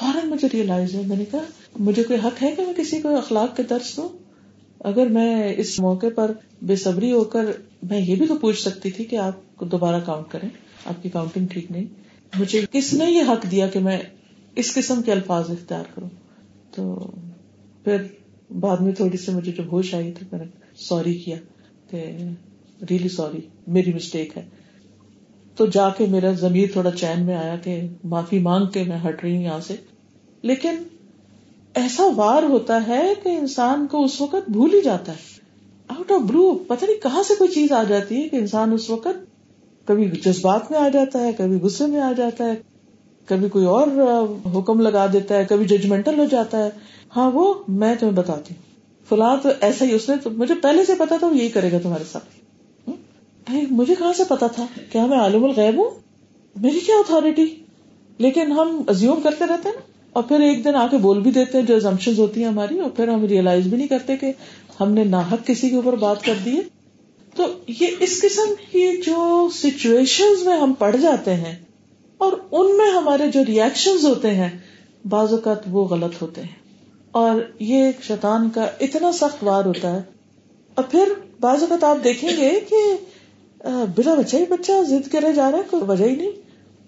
فوراً مجھے ریئلائز ہے میں نے کہا، مجھے کوئی حق ہے کہ میں کسی کو اخلاق کے درس دوں؟ اگر میں اس موقع پر بے صبری ہو کر میں یہ بھی تو پوچھ سکتی تھی کہ آپ دوبارہ کاؤنٹ کریں۔ آپ کی کاؤنٹنگ ٹھیک نہیں۔ مجھے کس نے یہ حق دیا کہ میں اس قسم کے الفاظ اختیار کروں۔ تو پھر بعد میں تھوڑی سی مجھے جب ہوش آئی تو میں نے سوری کیا کہ ریئلی سوری، میری مسٹیک ہے۔ تو جا کے میرا ضمیر تھوڑا چین میں آیا کہ معافی مانگ کے میں ہٹ رہی ہوں یہاں سے۔ لیکن ایسا وار ہوتا ہے کہ انسان کو اس وقت بھول ہی جاتا ہے۔ آؤٹ آف بلو پتہ نہیں کہاں سے کوئی چیز آ جاتی ہے کہ انسان اس وقت کبھی جذبات میں آ جاتا ہے، کبھی غصے میں آ جاتا ہے۔ کبھی کوئی اور حکم لگا دیتا ہے، کبھی ججمنٹل ہو جاتا ہے۔ ہاں وہ میں تمہیں بتاتی ہوں۔ فلاں تو ایسا ہی اس نے تو مجھے پہلے سے پتا تھا وہ یہی کرے گا تمہارے ساتھ۔ مجھے کہاں سے پتا تھا؟ کیا میں عالم الغیب ہوں؟ میری کیا اتارٹی لیکن ہم ازیوم کرتے رہتے نا۔ اور پھر ایک دن آ کے بول بھی دیتے ہیں، جو ایزمپشن ہوتی ہیں ہماری، اور پھر ہم ریئلائز بھی نہیں کرتے کہ ہم نے ناحک کسی کے اوپر بات کر دی ہے۔ تو یہ اس قسم کی جو سچویشن میں ہم پڑ جاتے ہیں اور ان میں ہمارے جو ریئیکشن ہوتے ہیں، بعض اوقات وہ غلط ہوتے ہیں۔ اور یہ ایک شیطان کا اتنا سخت وار ہوتا ہے۔ اور پھر بعض اوقات آپ دیکھیں گے کہ بلا بچہ ہی بچہ ضد کرے جا رہا ہے، کوئی وجہ ہی نہیں۔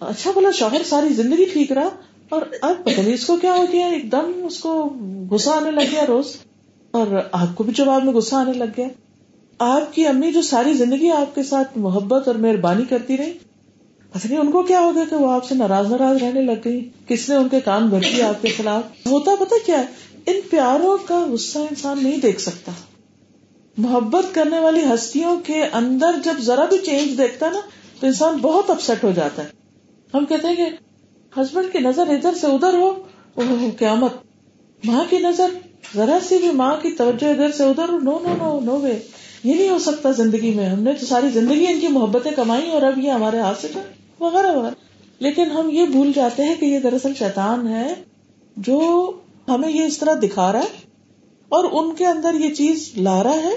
اچھا بلا شوہر ساری زندگی ٹھیک رہا۔ اور اب پتہ نہیں اس کو کیا ہو گیا، ایک دم اس کو غصہ آنے لگ گیا روز۔ اور آپ کو بھی جواب میں غصہ آنے لگ گیا۔ آپ کی امی جو ساری زندگی آپ کے ساتھ محبت اور مہربانی کرتی رہی پتہ نہیں ان کو کیا ہو گیا کہ وہ آپ سے ناراض ناراض رہنے لگ گئی؟ کس نے ان کے کان بھر دیے آپ کے خلاف؟ ہوتا پتا کیا ہے؟ ان پیاروں کا غصہ انسان نہیں دیکھ سکتا۔ محبت کرنے والی ہستیوں کے اندر جب ذرا بھی چینج دیکھتا نا، تو انسان بہت اپسٹ ہو جاتا ہے۔ ہم کہتے ہیں کہ ہسبینڈ کی نظر ادھر سے ادھر ہو قیامت۔ ماں کی نظر ذرا سی بھی ماں کی توجہ ادھر سے ادھر نو نو نو نو وے یہ نہیں ہو سکتا زندگی میں، ہم نے تو ساری زندگی ان کی محبتیں کمائی اور اب یہ ہمارے ہاتھ سے وغیرہ وغیرہ۔ لیکن ہم یہ بھول جاتے ہیں کہ یہ دراصل شیطان ہے جو ہمیں یہ اس طرح دکھا رہا ہے اور ان کے اندر یہ چیز لا رہا ہے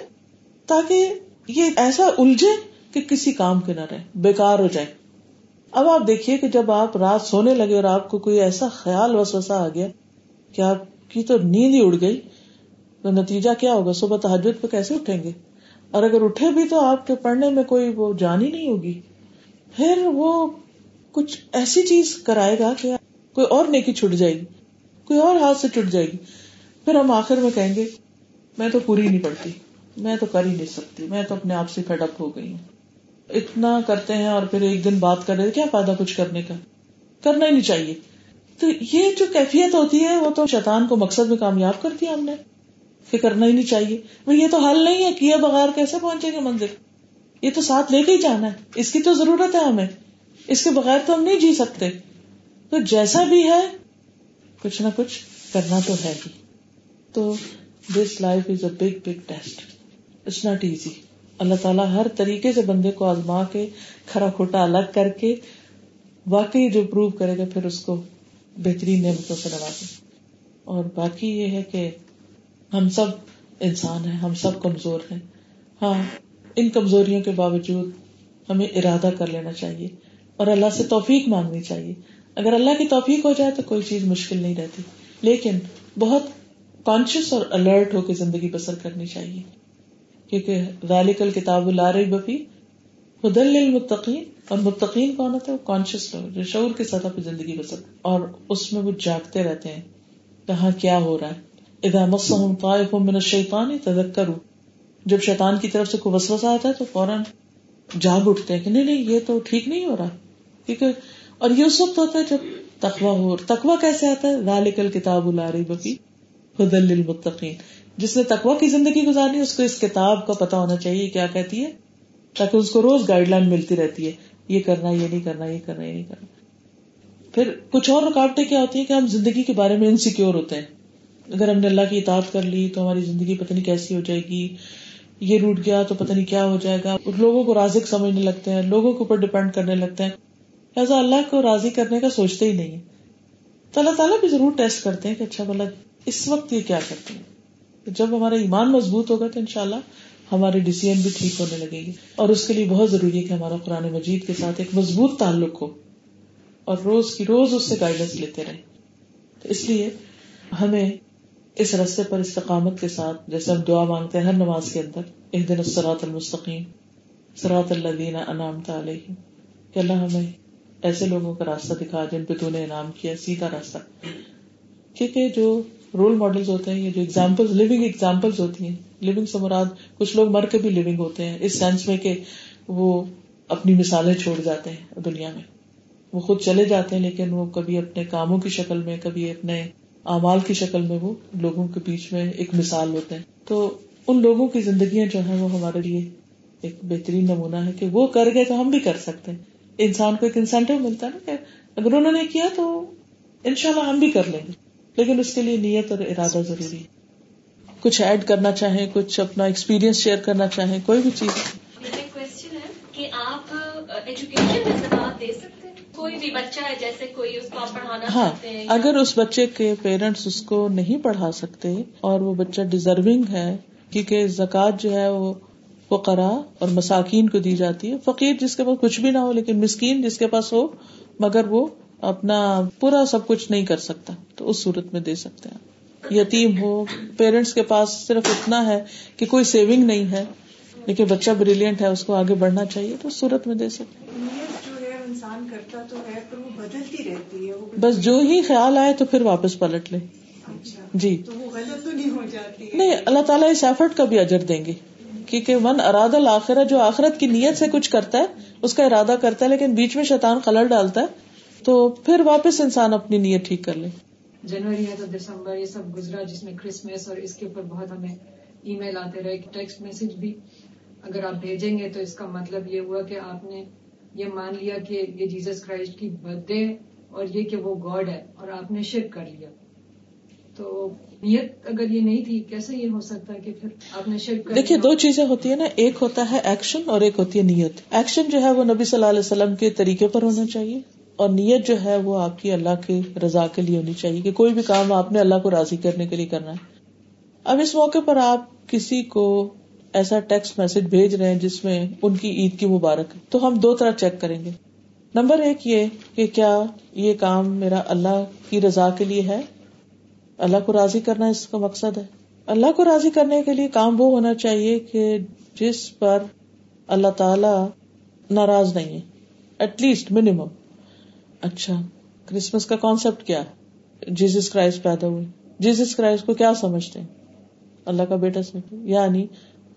تاکہ یہ ایسا الجھے کہ کسی کام کے نہ رہے بےکار ہو جائے۔ اب آپ دیکھیے کہ جب آپ رات سونے لگے اور آپ کو کوئی ایسا خیال وسوسا آ گیا کہ آپ کی تو نیند ہی اڑ گئی، تو نتیجہ کیا ہوگا؟ صبح تحجد پہ کیسے اٹھیں گے؟ اور اگر اٹھے بھی تو آپ کے پڑھنے میں کوئی وہ جان ہی نہیں ہوگی۔ پھر وہ کچھ ایسی چیز کرائے گا کہ کوئی اور نیکی چھٹ جائے گی، کوئی اور ہاتھ سے چھٹ جائے گی۔ پھر ہم آخر میں کہیں گے، میں تو پوری نہیں پڑتی میں تو کر ہی نہیں سکتی، میں تو اپنے آپ سے فیڈ اپ ہو گئی ہوں۔ اتنا کرتے ہیں اور پھر ایک دن بات کر رہے کیا فائدہ کچھ کرنے کا؟ کرنا ہی نہیں چاہیے۔ تو یہ جو کیفیت ہوتی ہے، وہ تو شیطان کو مقصد میں کامیاب کر دیا ہم نے۔ کہ کرنا ہی نہیں چاہیے۔ یہ تو حل نہیں ہے کیا بغیر کیسے پہنچے گے منزل یہ تو ساتھ لے کے ہی جانا ہے۔ اس کی تو ضرورت ہے ہمیں۔ اس کے بغیر تو ہم نہیں جی سکتے۔ تو جیسا بھی ہے، کچھ نہ کچھ کرنا تو ہے ہی۔ تو this life is a big big test it's not easy اللہ تعالیٰ ہر طریقے سے بندے کو آزما کے، کھرا کھوٹا الگ کر کے، واقعی جو پروو کرے گا، پھر اس کو بہترین نعمتوں سے لگا اور باقی یہ ہے کہ ہم سب انسان ہیں، ہم سب کمزور ہیں۔ ہاں ان کمزوریوں کے باوجود ہمیں ارادہ کر لینا چاہیے اور اللہ سے توفیق مانگنی چاہیے۔ اگر اللہ کی توفیق ہو جائے تو کوئی چیز مشکل نہیں رہتی۔ لیکن بہت کانشیس اور الرٹ ہو کے زندگی بسر کرنی چاہیے۔ کیونکہ ذالک الکتاب الار بفی حدل المتقین اور متقین کون ہوتا ہے وہ کانشیس لوگ جو شعور کی سطح پہ زندگی بسر۔ اور اس میں وہ جاگتے رہتے ہیں۔ کہاں کیا ہو رہا ہے؟ ادا مسم طائف من الشیطان تذکروا۔ جب شیطان کی طرف سے کوئی وسوسہ آتا ہے تو فوراً جاگ اٹھتے ہیں کہ نہیں نہیں، یہ تو ٹھیک نہیں ہو رہا۔ کیونکہ اور یہ اس وقت ہوتا ہے جب تقوا ہو۔ تقوا کیسے آتا ہے؟ ذالک الکتاب الاری بفی حدل للمتقین۔ جس نے تقوا کی زندگی گزارنی اس کو اس کتاب کا پتا ہونا چاہیے کیا کہتی ہے، تاکہ اس کو روز گائیڈ لائن ملتی رہتی ہے۔ یہ کرنا، یہ نہیں کرنا، یہ کرنا، یہ نہیں کرنا۔ پھر کچھ اور رکاوٹیں کیا ہوتی ہیں کہ ہم زندگی کے بارے میں انسیکیور ہوتے ہیں۔ اگر ہم نے اللہ کی اطاعت کر لی تو ہماری زندگی پتہ نہیں کیسی ہو جائے گی، یہ روٹ گیا تو پتہ نہیں کیا ہو جائے گا۔ لوگوں کو رازق سمجھنے لگتے ہیں، لوگوں کے اوپر ڈپینڈ کرنے لگتے ہیں۔ لہٰذا اللہ کو راضی کرنے کا سوچتے ہی نہیں۔ تو اللہ تعالیٰ بھی ضرور ٹیسٹ کرتے ہیں کہ اچھا بلا اس وقت یہ کیا کرتے ہیں؟ جب ہمارا ایمان مضبوط ہوگا تو ان شاء اللہ ہماری ڈیسیزن بھی ٹھیک ہونے لگے گی۔ اور اس کے لیے بہت ضروری ہے کہ ہمارا قرآن مجید کے ساتھ ایک مضبوط تعلق ہو۔ اور روز کی روز اس سے گائیڈنس لیتے رہے تو اس لیے ہمیں اس رستے پر استقامت کے ساتھ جیسے ہم دعا مانگتے ہیں ہر نماز کے اندر ایک دن سرات المستقیم سرات اللہ دینا انعام علیہ کہ اللہ ہمیں ایسے لوگوں کا راستہ دکھا جن پہ تو نے انعام کیا، سیدھا راستہ۔ کیونکہ جو رول ماڈل ہوتے ہیں یہ جو ایگزامپل لونگ ایگزامپل ہوتی ہیں لونگ سے مراد کچھ لوگ مر کے بھی لونگ ہوتے ہیں، اس سینس میں کہ وہ اپنی مثالیں چھوڑ جاتے ہیں دنیا میں۔ وہ خود چلے جاتے ہیں، لیکن وہ کبھی اپنے کاموں کی شکل میں، کبھی اپنے اعمال کی شکل میں وہ لوگوں کے بیچ میں ایک مثال ہوتے ہیں۔ تو ان لوگوں کی زندگیاں جو ہیں وہ ہمارے لیے ایک بہترین نمونہ ہے کہ وہ کر گئے تو ہم بھی کر سکتے ہیں۔ انسان کو ایک انسینٹو ملتا ہے نا کہ اگر انہوں نے کیا تو ان شاء اللہ ہم بھی کر لیں۔ گے لیکن اس کے لیے نیت اور ارادہ ضروری ہے۔ کچھ ایڈ کرنا چاہیں، کچھ اپنا ایکسپیرئنس شیئر کرنا چاہیں، کوئی بھی چیز۔ کہ آپ ایجوکیشن میں دے سکتے کوئی بھی بچہ ہے جیسے کوئی اس کو پڑھانا ہاں اگر اس بچے کے پیرنٹس اس کو نہیں پڑھا سکتے اور وہ بچہ ڈیزرونگ ہے کیونکہ زکوٰۃ جو ہے وہ فقرا اور مساکین کو دی جاتی ہے۔ فقیر جس کے پاس کچھ بھی نہ ہو لیکن مسکین جس کے پاس ہو مگر وہ اپنا پورا سب کچھ نہیں کر سکتا تو اس صورت میں دے سکتے ہیں۔ یتیم ہو پیرنٹس کے پاس صرف اتنا ہے کہ کوئی سیونگ نہیں ہے لیکن بچہ بریلینٹ ہے اس کو آگے بڑھنا چاہیے تو اس صورت میں دے سکتے انسان کرتا تو ہے پر وہ بدلتی رہتی ہے وہ بس جو ہی خیال آئے تو پھر واپس پلٹ لے۔ اچھا جی۔ تو وہ غلط تو نہیں ہو جاتی نہیں اللہ تعالیٰ اس ایفرٹ کا بھی اجر دیں گے۔ کیونکہ من اراد الآخرہ جو آخرت کی نیت سے کچھ کرتا ہے اس کا ارادہ کرتا ہے لیکن بیچ میں شیطان خلل ڈالتا ہے تو پھر واپس انسان اپنی نیت ٹھیک کر لے۔ جنوری ہے تو دسمبر یہ سب گزرا جس میں کرسمس اور اس کے اوپر بہت ہمیں ای میل آتے رہے ٹیکسٹ میسج بھی اگر آپ بھیجیں گے تو اس کا مطلب یہ ہوا کہ آپ نے یہ مان لیا کہ یہ جیزس کرائسٹ کی برتھ ڈے اور یہ کہ وہ گاڈ ہے اور آپ نے شرک کر لیا۔ تو نیت اگر یہ نہیں تھی کیسے یہ ہو سکتا ہے کہ پھر آپ نے شرک کر دیکھیے؟ دو چیزیں ہوتی ہیں نا ایک ہوتا ہے ایکشن اور ایک ہوتی ہے نیت۔ ایکشن جو ہے وہ نبی صلی اللہ علیہ وسلم کے طریقے پر ہونا چاہیے اور نیت جو ہے وہ آپ کی اللہ کی رضا کے لیے ہونی چاہیے کہ کوئی بھی کام آپ نے اللہ کو راضی کرنے کے لیے کرنا ہے۔ اب اس موقع پر آپ کسی کو ایسا ٹیکسٹ میسج بھیج رہے ہیں جس میں ان کی عید کی مبارک ہے۔ تو ہم دو طرح چیک کریں گے۔ نمبر ایک یہ کہ کیا یہ کام میرا اللہ کی رضا کے لیے ہے؟ اللہ کو راضی کرنا اس کا مقصد ہے۔ اللہ کو راضی کرنے کے لیے کام وہ ہونا چاہیے کہ جس پر اللہ تعالی ناراض نہیں ہے۔ ایٹ لیسٹ منیمم اچھا کرسمس کا کانسیپٹ کیا؟ ہے جیزس کرائسٹ پیدا ہوئے جیزس کرائسٹ کو کیا سمجھتے ہیں؟ اللہ کا بیٹا سمجھتے یعنی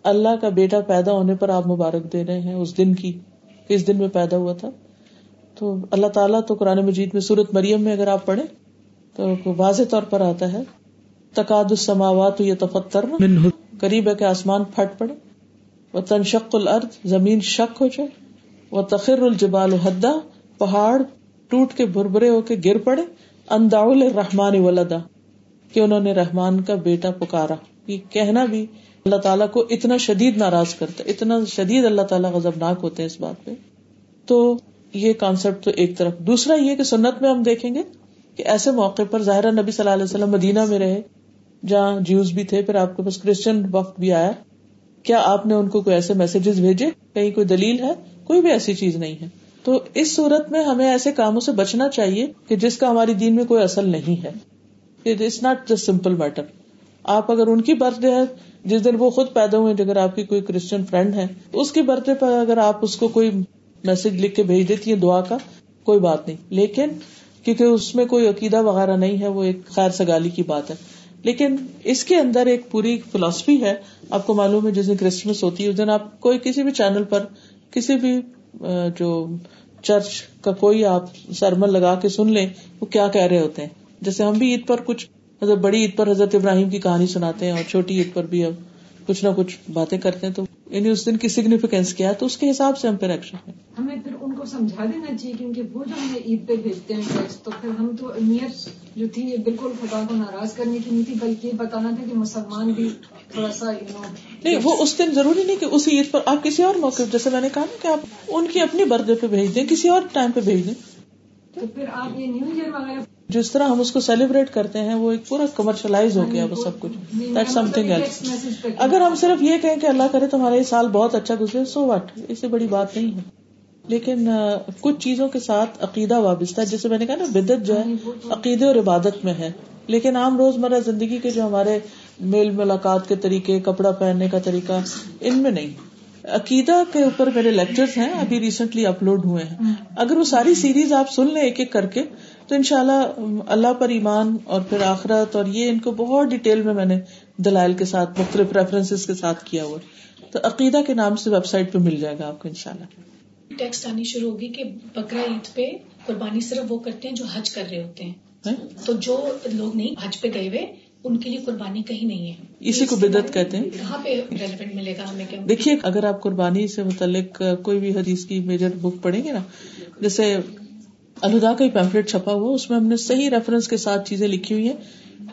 اللہ کا بیٹا پیدا ہونے پر آپ مبارک دے رہے ہیں اس دن کی کہ اس دن میں پیدا ہوا تھا؟ تو اللہ تعالیٰ تو قرآن مجید میں سورت مریم میں اگر آپ پڑھیں تو واضح طور پر آتا ہے تقاد السماوات یہ تفتر قریب ہے کہ آسمان پھٹ پڑے۔ وہ تنشق الارض زمین شک ہو جائے۔ وہ تخر الجبال حدا پہاڑ ٹوٹ کے بھربرے ہو کے گر پڑے۔ اندا الرحمان ولدا کہ انہوں نے رحمان کا بیٹا پکارا۔ یہ کہنا بھی اللہ تعالیٰ کو اتنا شدید ناراض کرتا ہے، اتنا شدید اللہ تعالیٰ غضبناک ہوتے ہیں اس بات پہ۔ تو یہ کانسیپٹ تو ایک طرف۔ دوسرا یہ کہ سنت میں ہم دیکھیں گے کہ ایسے موقع پر ظاہرہ نبی صلی اللہ علیہ وسلم مدینہ میں رہے، جہاں جیوز بھی تھے، پھر آپ کے پاس کرسچن وقت بھی آیا۔ کیا آپ نے ان کو کوئی ایسے میسجز بھیجے؟ کہیں کوئی دلیل ہے؟ کوئی بھی ایسی چیز نہیں ہے۔ تو اس صورت میں ہمیں ایسے کاموں سے بچنا چاہیے کہ جس کا ہماری دین میں کوئی اصل نہیں ہے۔ It's not just simple matter آپ اگر ان کی برتھ ڈے ہے، جس دن وہ خود پیدا ہوئے اگر آپ کی کوئی کرسچن فرینڈ ہے اس کی برتھ ڈے پر اگر آپ اس کو کوئی میسج لکھ کے بھیج دیتی ہے دعا کا، کوئی بات نہیں۔ لیکن کیونکہ اس میں کوئی عقیدہ وغیرہ نہیں ہے، وہ ایک خیر سگالی کی بات ہے۔ لیکن اس کے اندر ایک پوری فلاسفی ہے۔ آپ کو معلوم ہے، جس دن کرسمس ہوتی ہے، اس دن آپ کوئی کسی بھی چینل پر، کسی بھی جو چرچ کا کوئی آپ سرمن لگا کے سن لیں، وہ کیا کہہ رہے ہوتے ہیں۔ جیسے ہم بھی عید پر کچھ مطلب بڑی عید پر حضرت ابراہیم کی کہانی سناتے ہیں اور چھوٹی عید پر بھی اب کچھ نہ کچھ باتیں کرتے ہیں تو یعنی اس دن کی سگنیفیکینس کیا ہے تو اس کے حساب سے ہم پھر ایکشن ہمیں پھر ان کو سمجھا دینا چاہیے کیونکہ وہ جو ہمیں عید پہ بھیجتے ہیں ٹیکسٹ تو پھر ہم تو نیت جو تھی یہ بالکل خدا کو ناراض کرنے کی نہیں تھی بلکہ یہ بتانا تھا کہ مسلمان بھی تھوڑا سا نہیں وہ اس دن ضروری نہیں کہ اسی عید پر آپ کسی اور موقع جیسے میں نے کہا نا کہ آپ ان کی اپنی برتھ ڈے پہ بھیج دیں کسی اور ٹائم پہ بھیج دیں۔ تو پھر آپ یہ نیو ایئر وغیرہ جس طرح ہم اس کو سیلیبریٹ کرتے ہیں وہ ایک پورا کمرشلائز ہو گیا وہ سب کچھ۔ دیٹ سم تھنگ اگر ہم صرف یہ کہیں کہ اللہ کرے تمہارا یہ سال بہت اچھا گزرے سو وٹ اس سے بڑی بات نہیں ہے۔ لیکن کچھ چیزوں کے ساتھ عقیدہ وابستہ ہے جیسے میں نے کہا نا بدت جو ہے عقیدے اور عبادت میں ہے۔ لیکن عام روزمرہ زندگی کے جو ہمارے میل ملاقات کے طریقے کپڑا پہننے کا طریقہ ان میں نہیں۔ عقیدہ کے اوپر میرے لیکچر ہیں ابھی ریسنٹلی اپلوڈ ہوئے ہیں۔ اگر وہ ساری سیریز آپ سن لیں ایک ایک کر کے تو ان شاء اللہ اللہ پر ایمان اور پھر آخرت اور یہ ان کو بہت ڈیٹیل میں میں نے دلائل کے ساتھ مختلف ریفرنس کے ساتھ کیا ہوا۔ تو عقیدہ کے نام سے ویب سائٹ پہ مل جائے گا آپ کو ان شاء اللہ ٹیکسٹ آنی شروع ہوگی کہ بکرا عید پہ قربانی صرف وہ کرتے ہیں جو حج کر رہے ہوتے ہیں۔ تو جو لوگ نہیں حج پہ گئے ہوئے ان کے لیے قربانی کہیں نہیں ہے۔ اسی کو بدت کہتے ہیں۔ کہاں پہ ریلیونٹ ملے گا ہمیں دیکھیے اگر آپ قربانی سے متعلق کوئی بھی حدیث کی میجر بک پڑھیں گے نا جیسے الہدا کا ہی چھپا ہوا، اس میں ہم نے صحیح ریفرنس کے ساتھ چیزیں لکھی ہوئی ہیں۔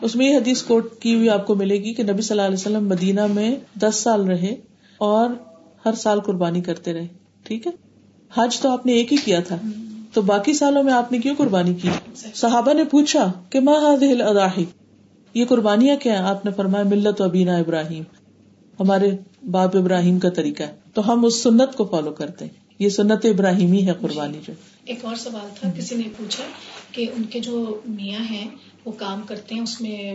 اس میں یہ حدیث کوٹ کی ہوئی آپ کو ملے گی کہ نبی صلی اللہ علیہ وسلم مدینہ میں دس سال رہے اور ہر سال قربانی کرتے رہے، ٹھیک ہے؟ حج تو آپ نے ایک ہی کیا تھا، تو باقی سالوں میں آپ نے کیوں قربانی کی؟ صحابہ نے پوچھا کہ ماں حاضل اضاحی یہ قربانیاں کیا ہیں؟ آپ نے فرمایا ملت و ابینا ابراہیم۔ ہمارے باپ ابراہیم کا طریقہ ہے، تو ہم اس سنت کو فالو کرتے ہیں۔ یہ سنت ابراہیمی ہے قربانی جو۔ جی۔ ایک اور سوال تھا، کسی نے پوچھا کہ ان کے جو میاں ہیں، وہ کام کرتے ہیں، اس میں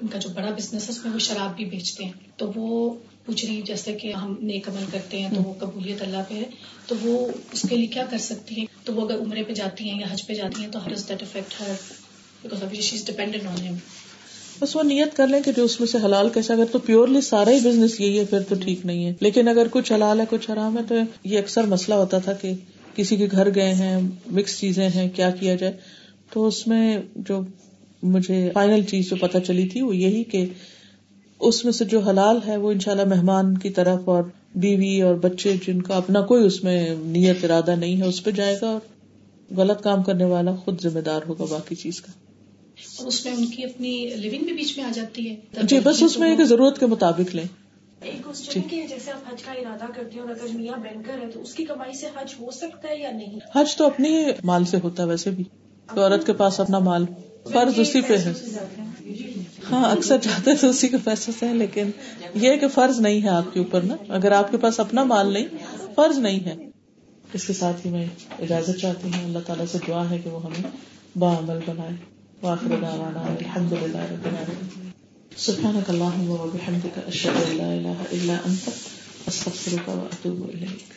ان کا جو بڑا بزنس ہے، اس میں وہ شراب بھی بیچتے ہیں۔ تو وہ پوچھ رہی جیسے کہ ہم نیک عمل کرتے ہیں، تو وہ قبولیت اللہ پہ ہے، تو وہ اس کے لیے کیا کر سکتی ہیں؟ تو وہ اگر عمرے پہ جاتی ہیں یا حج پہ جاتی ہیں، تو her is that affect her because she is dependent on ہم بس وہ نیت کر لیں کہ جو اس میں سے حلال کیسا اگر تو پیورلی سارا ہی بزنس یہی ہے، پھر تو ٹھیک نہیں ہے۔ لیکن اگر کچھ حلال ہے، کچھ حرام ہے، تو یہ اکثر مسئلہ ہوتا تھا کہ کسی کے گھر گئے ہیں مکس چیزیں ہیں، کیا کیا جائے۔ تو اس میں جو مجھے فائنل چیز جو پتا چلی تھی، وہ یہی کہ اس میں سے جو حلال ہے، وہ انشاءاللہ مہمان کی طرف اور بیوی اور بچے جن کا اپنا کوئی اس میں نیت، ارادہ نہیں ہے، اس پہ جائے گا اور غلط کام کرنے والا خود ذمہ دار ہوگا باقی چیز کا۔ اور اس میں ان کی اپنی لیونگ بھی بیچ میں آ جاتی ہے۔ جی بس اس میں ایک ضرورت کے مطابق لیں۔ ایک کوشچن کہ جیسے آپ حج کا ارادہ کرتے ہیں اور اگر میاں بینکر ہے تو اس کی کمائی سے حج ہو سکتا ہے یا نہیں؟ حج تو اپنی مال سے ہوتا ہے ویسے بھی۔ تو عورت کے پاس اپنا مال فرض اسی پہ ہے۔ ہاں اکثر جاتے تو اسی کے پیسے سے لیکن یہ کہ فرض نہیں ہے آپ کے اوپر نا۔ اگر آپ کے پاس اپنا مال نہیں فرض نہیں ہے۔ اس کے ساتھ ہی میں اجازت چاہتی ہوں۔ اللہ تعالیٰ سے دعا ہے کہ وہ ہمیں بعمل بنائے۔ واخر دعوانا الحمد لله رب العالمين سبحانك اللهم وبحمدك اشهد ان لا اله الا انت استغفرك واتوب اليك